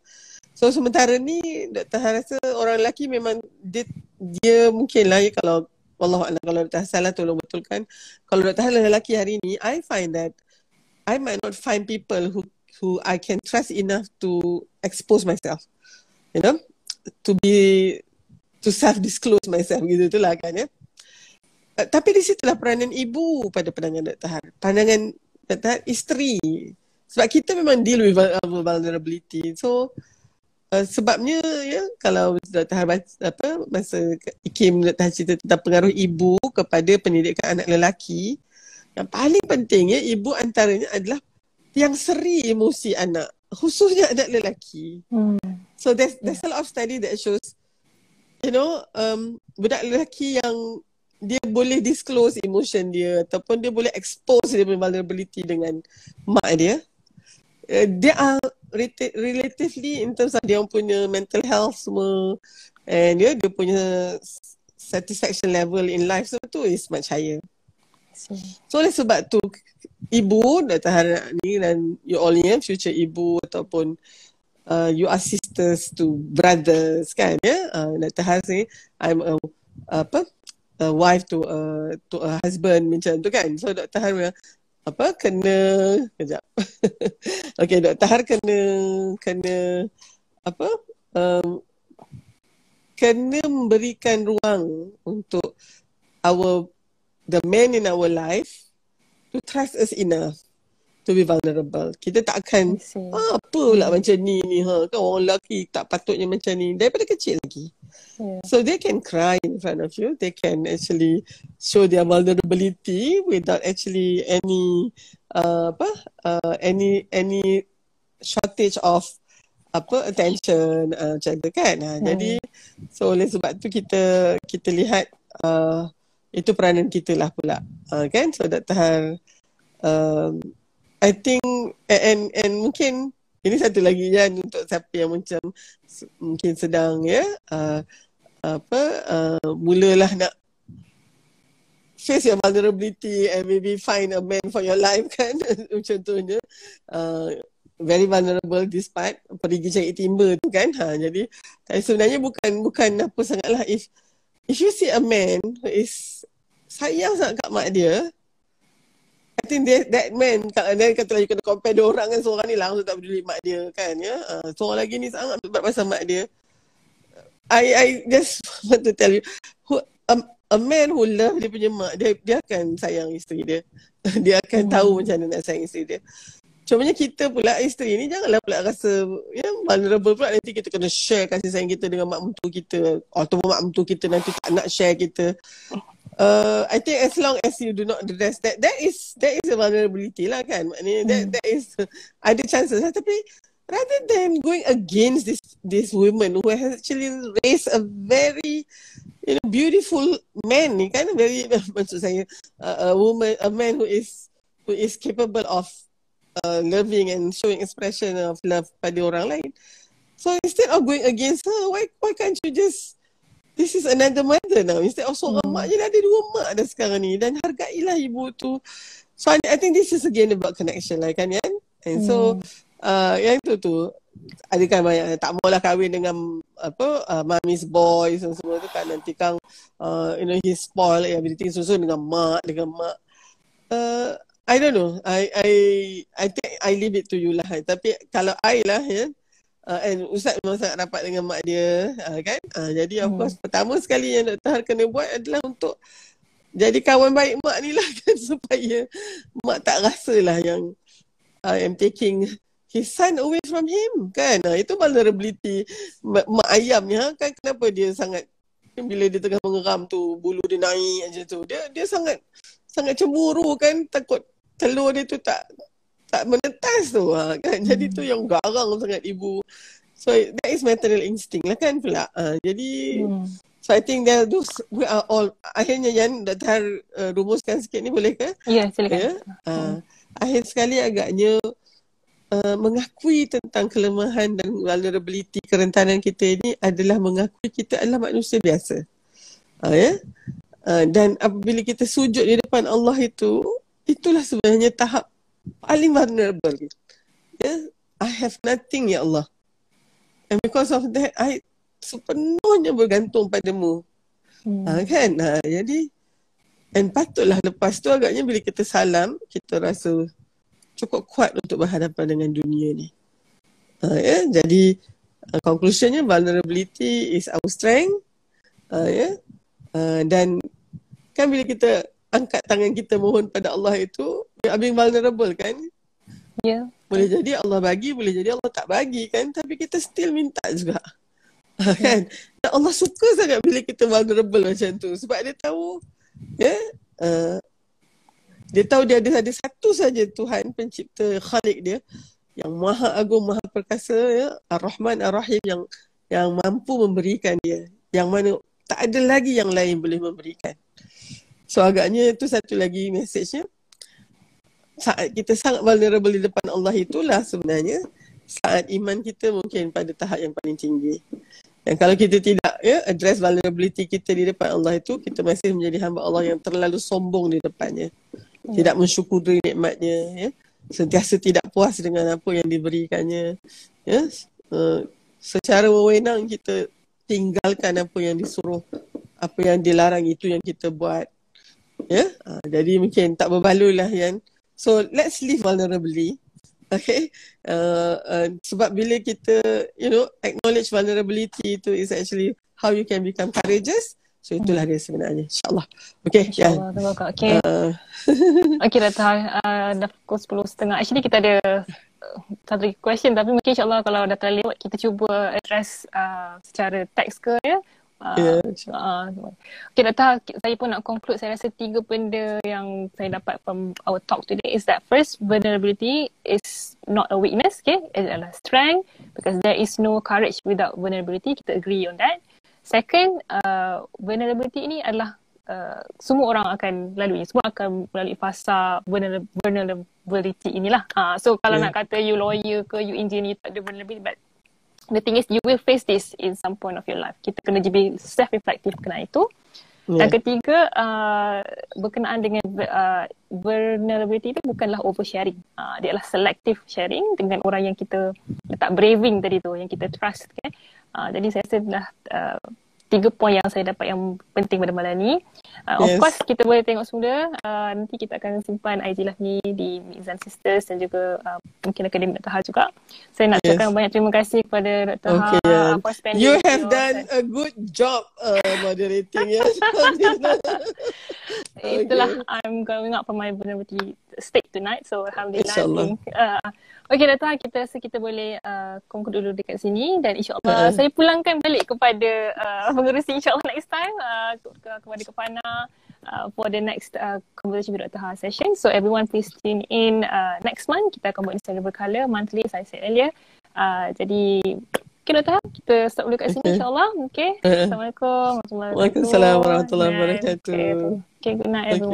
So sementara ni Dr. Han rasa orang lelaki memang dia, dia mungkin lah ya kalau Allah Allah kalau Dr. Salah tolong betulkan. Kalau Dr. Han lelaki hari ni, I find that I might not find people who who I can trust enough to expose myself. You know, to be to self disclose myself gitu tu lah kan ya. Uh, tapi di situlah peranan ibu pada pandangan Dr. Har. Pandangan Dr. Har, isteri. Sebab kita memang deal with vulnerability. So, uh, sebabnya ya kalau Dr. Har apa, masa Ikim Dr. Har cerita tentang pengaruh ibu kepada pendidikan anak lelaki, yang paling penting ya, ibu antaranya adalah yang seri emosi anak. Khususnya anak lelaki. Hmm. So, there's, there's a lot of study that shows you know um, budak lelaki yang dia boleh disclose emotion dia ataupun dia boleh expose dia punya vulnerability dengan mak dia uh, dia are relatively in terms of dia punya mental health semua and yeah, dia punya satisfaction level in life so tu is much higher. So oleh sebab tu ibu dah tahan ni dan you all ni future ibu ataupun uh, you are sisters to brothers kan ya yeah? uh, Dr. Has ni I'm a apa a wife to a to a husband macam tu kan so Dr. Har apa kena kejap okay Dr. Har kena kena apa um, kena memberikan ruang untuk our the men in our life to trust us enough to be vulnerable. Kita tak akan ah, apa pula hmm. macam ni ni ha. Kan orang lelaki tak patutnya macam ni daripada kecil lagi. Yeah. So they can cry in front of you. They can actually show their vulnerability without actually any uh, apa uh, any any shortage of apa attention uh, macam tu kan. Ha, hmm. Jadi so oleh sebab tu kita kita lihat uh, itu peranan kita lah pula. Uh, kan so Dr. Har um, I think and and mungkin ini satu lagi kan untuk siapa yang macam mungkin sedang ya uh, apa uh, mulalah nak face your vulnerability and maybe find a man for your life kan contohnya. Uh, very vulnerable despite pergi cari timba tu kan ha jadi sebenarnya bukan bukan apa sangatlah. If if you see a man who is sayang sangat kat mak dia I think that, that man dan kata lagi kena compare dua orang kan seorang ni langsung tak peduli mak dia kan ya. Uh, seorang lagi ni sangat berat pasal mak dia. I I just want to tell you who a, a man who love dia punya mak dia dia akan sayang isteri dia. dia akan hmm. tahu macam mana nak sayang isteri dia. Cumanya kita pula isteri ni janganlah pula rasa ya vulnerable pula nanti kita kena share kasih sayang kita dengan mak mentua kita ataupun mak mentua kita nanti tak nak share kita uh, I think as long as you do not address that that is that is a vulnerability lah kan maknanya that hmm. that is ada chances lah tapi rather than going against this this woman who has actually raised a very you know beautiful man ni kan very maksud saya uh, a woman a man who is who is capable of uh, loving and showing expression of love pada orang lain. So instead of going against her, why why can't you just this is another mother now instead of seorang hmm. mak je ada dua mak dah sekarang ni dan hargailah ibu tu. So I, I think this is again about connection lah kan kan. And hmm. so uh, yang tu tu ada kan banyak tak maulah kahwin dengan apa uh, mommy's boys dan semua tu kan nanti kan uh, you know he spoil everything susun dengan mak dengan mak uh, I don't know. I I I think I leave it to you lah. Tapi kalau I lah ya. Uh, and Ustaz memang sangat rapat dengan mak dia uh, kan. Uh, jadi of hmm. course pertama sekali yang Dr. Har kena buat adalah untuk jadi kawan baik mak ni lah kan supaya mak tak rasa lah yang I am taking his son away from him kan. Uh, itu vulnerability mak, mak ayam ni ha? kan kenapa dia sangat bila dia tengah mengeram tu bulu dia naik aja tu. Dia dia sangat sangat cemburu kan takut telur dia tu tak tak menetas tu ha, kan jadi tu yang garang sangat ibu so that is maternal instinct lah kan pula ha, jadi hmm. so I think that those we are all akhirnya Yan Dr. Uh, rumuskan sikit ni boleh ke ya yeah, silakan yeah? Ha, hmm. akhir sekali agaknya uh, mengakui tentang kelemahan dan vulnerability kerentanan kita ini adalah mengakui kita adalah manusia biasa ha, ya yeah? uh, dan apabila kita sujud di depan Allah itu itulah sebenarnya tahap paling vulnerable. Yeah? I have nothing ya Allah. And because of that, I sepenuhnya bergantung padamu. Hmm. Ha, kan? Ha, jadi, and patutlah lepas tu agaknya bila kita salam, kita rasa cukup kuat untuk berhadapan dengan dunia ni. Ha, ya? Jadi, uh, conclusionnya vulnerability is our strength. Ha, ya? Uh, dan kan bila kita angkat tangan kita mohon pada Allah itu being vulnerable kan ya yeah. boleh jadi Allah bagi boleh jadi Allah tak bagi kan tapi kita still minta juga yeah. kan dan Allah suka sangat bila kita vulnerable macam tu sebab dia tahu ya yeah, uh, dia tahu dia ada ada satu saja Tuhan pencipta Khalik dia yang maha agung maha perkasa ya Ar-Rahman Ar-Rahim yang yang mampu memberikan dia yang mana tak ada lagi yang lain boleh memberikan So agaknya itu satu lagi mesejnya. Saat kita sangat vulnerable di depan Allah itulah sebenarnya saat iman kita mungkin pada tahap yang paling tinggi. Dan kalau kita tidak ya address vulnerability kita di depan Allah itu, kita masih menjadi hamba Allah yang terlalu sombong di depannya. Tidak mensyukuri nikmatnya ya. Sentiasa tidak puas dengan apa yang diberikannya. Ya. Uh, secara wewenang kita tinggalkan apa yang disuruh, apa yang dilarang itu yang kita buat. Ya, uh, jadi mungkin tak berbaloi lah Yan. So let's live vulnerably. Okay, uh, uh, sebab bila kita, you know, acknowledge vulnerability itu is actually how you can become courageous. So itulah dia sebenarnya. InsyaAllah. Okay. InsyaAllah. Terima kasih. Okay. Uh. okay, Dr. Uh, dah pukul 10.30. Actually kita ada uh, satu question tapi mungkin insyaAllah kalau dah terlewat kita cuba address uh, secara teks ke ya. Yeah. Uh, okay, Dr. Saya pun nak conclude. Saya rasa tiga benda yang saya dapat from our talk today is that first, vulnerability is not a weakness. Okay, it adalah strength because there is no courage without vulnerability. Kita agree on that. Second, uh, vulnerability ini adalah uh, semua orang akan lalui. Semua akan melalui fasa vulnerability inilah. Uh, so kalau yeah. nak kata you lawyer ke, you engineer, tak ada vulnerability. But the thing is you will face this in some point of your life. Kita kena jadi self-reflective kena itu. Yeah. Dan ketiga, uh, berkenaan dengan uh, vulnerability itu bukanlah oversharing. Uh, dia adalah selective sharing dengan orang yang kita letak braving tadi tu, yang kita trust. Okay? Uh, jadi saya rasa dah uh, tiga poin yang saya dapat yang penting pada malam ni. Uh, yes. Of course kita boleh tengok semula. Uh, nanti kita akan simpan IG lah ni di Mizan Sisters dan juga uh, mungkin Akademi Dr. Ha juga. Saya nak yes. ucapkan banyak terima kasih kepada Dr. Okay, Ha yeah. for spending You have done a good job uh, moderating. yes. itulah I'm going out for my vulnerability state tonight. So alhamdulillah. InsyaAllah. Uh, okay. Ha, kita rasa kita boleh uh, conclude dulu dekat sini dan insyaAllah uh. saya pulangkan balik kepada uh, pengerusi insyaAllah next time uh, kepada Kepana uh, for the next uh, conversation with Dr. Ha session. So everyone please tune in uh, next month. Kita akan buat secara berkala monthly as I said earlier. Uh, jadi Okay Dr. kita stop dulu kat sini okay. insyaAllah. Okay. Uh. Assalamualaikum. Waalaikumsalam warahmatullahi wabarakatuh. Okay. okay, good night everyone.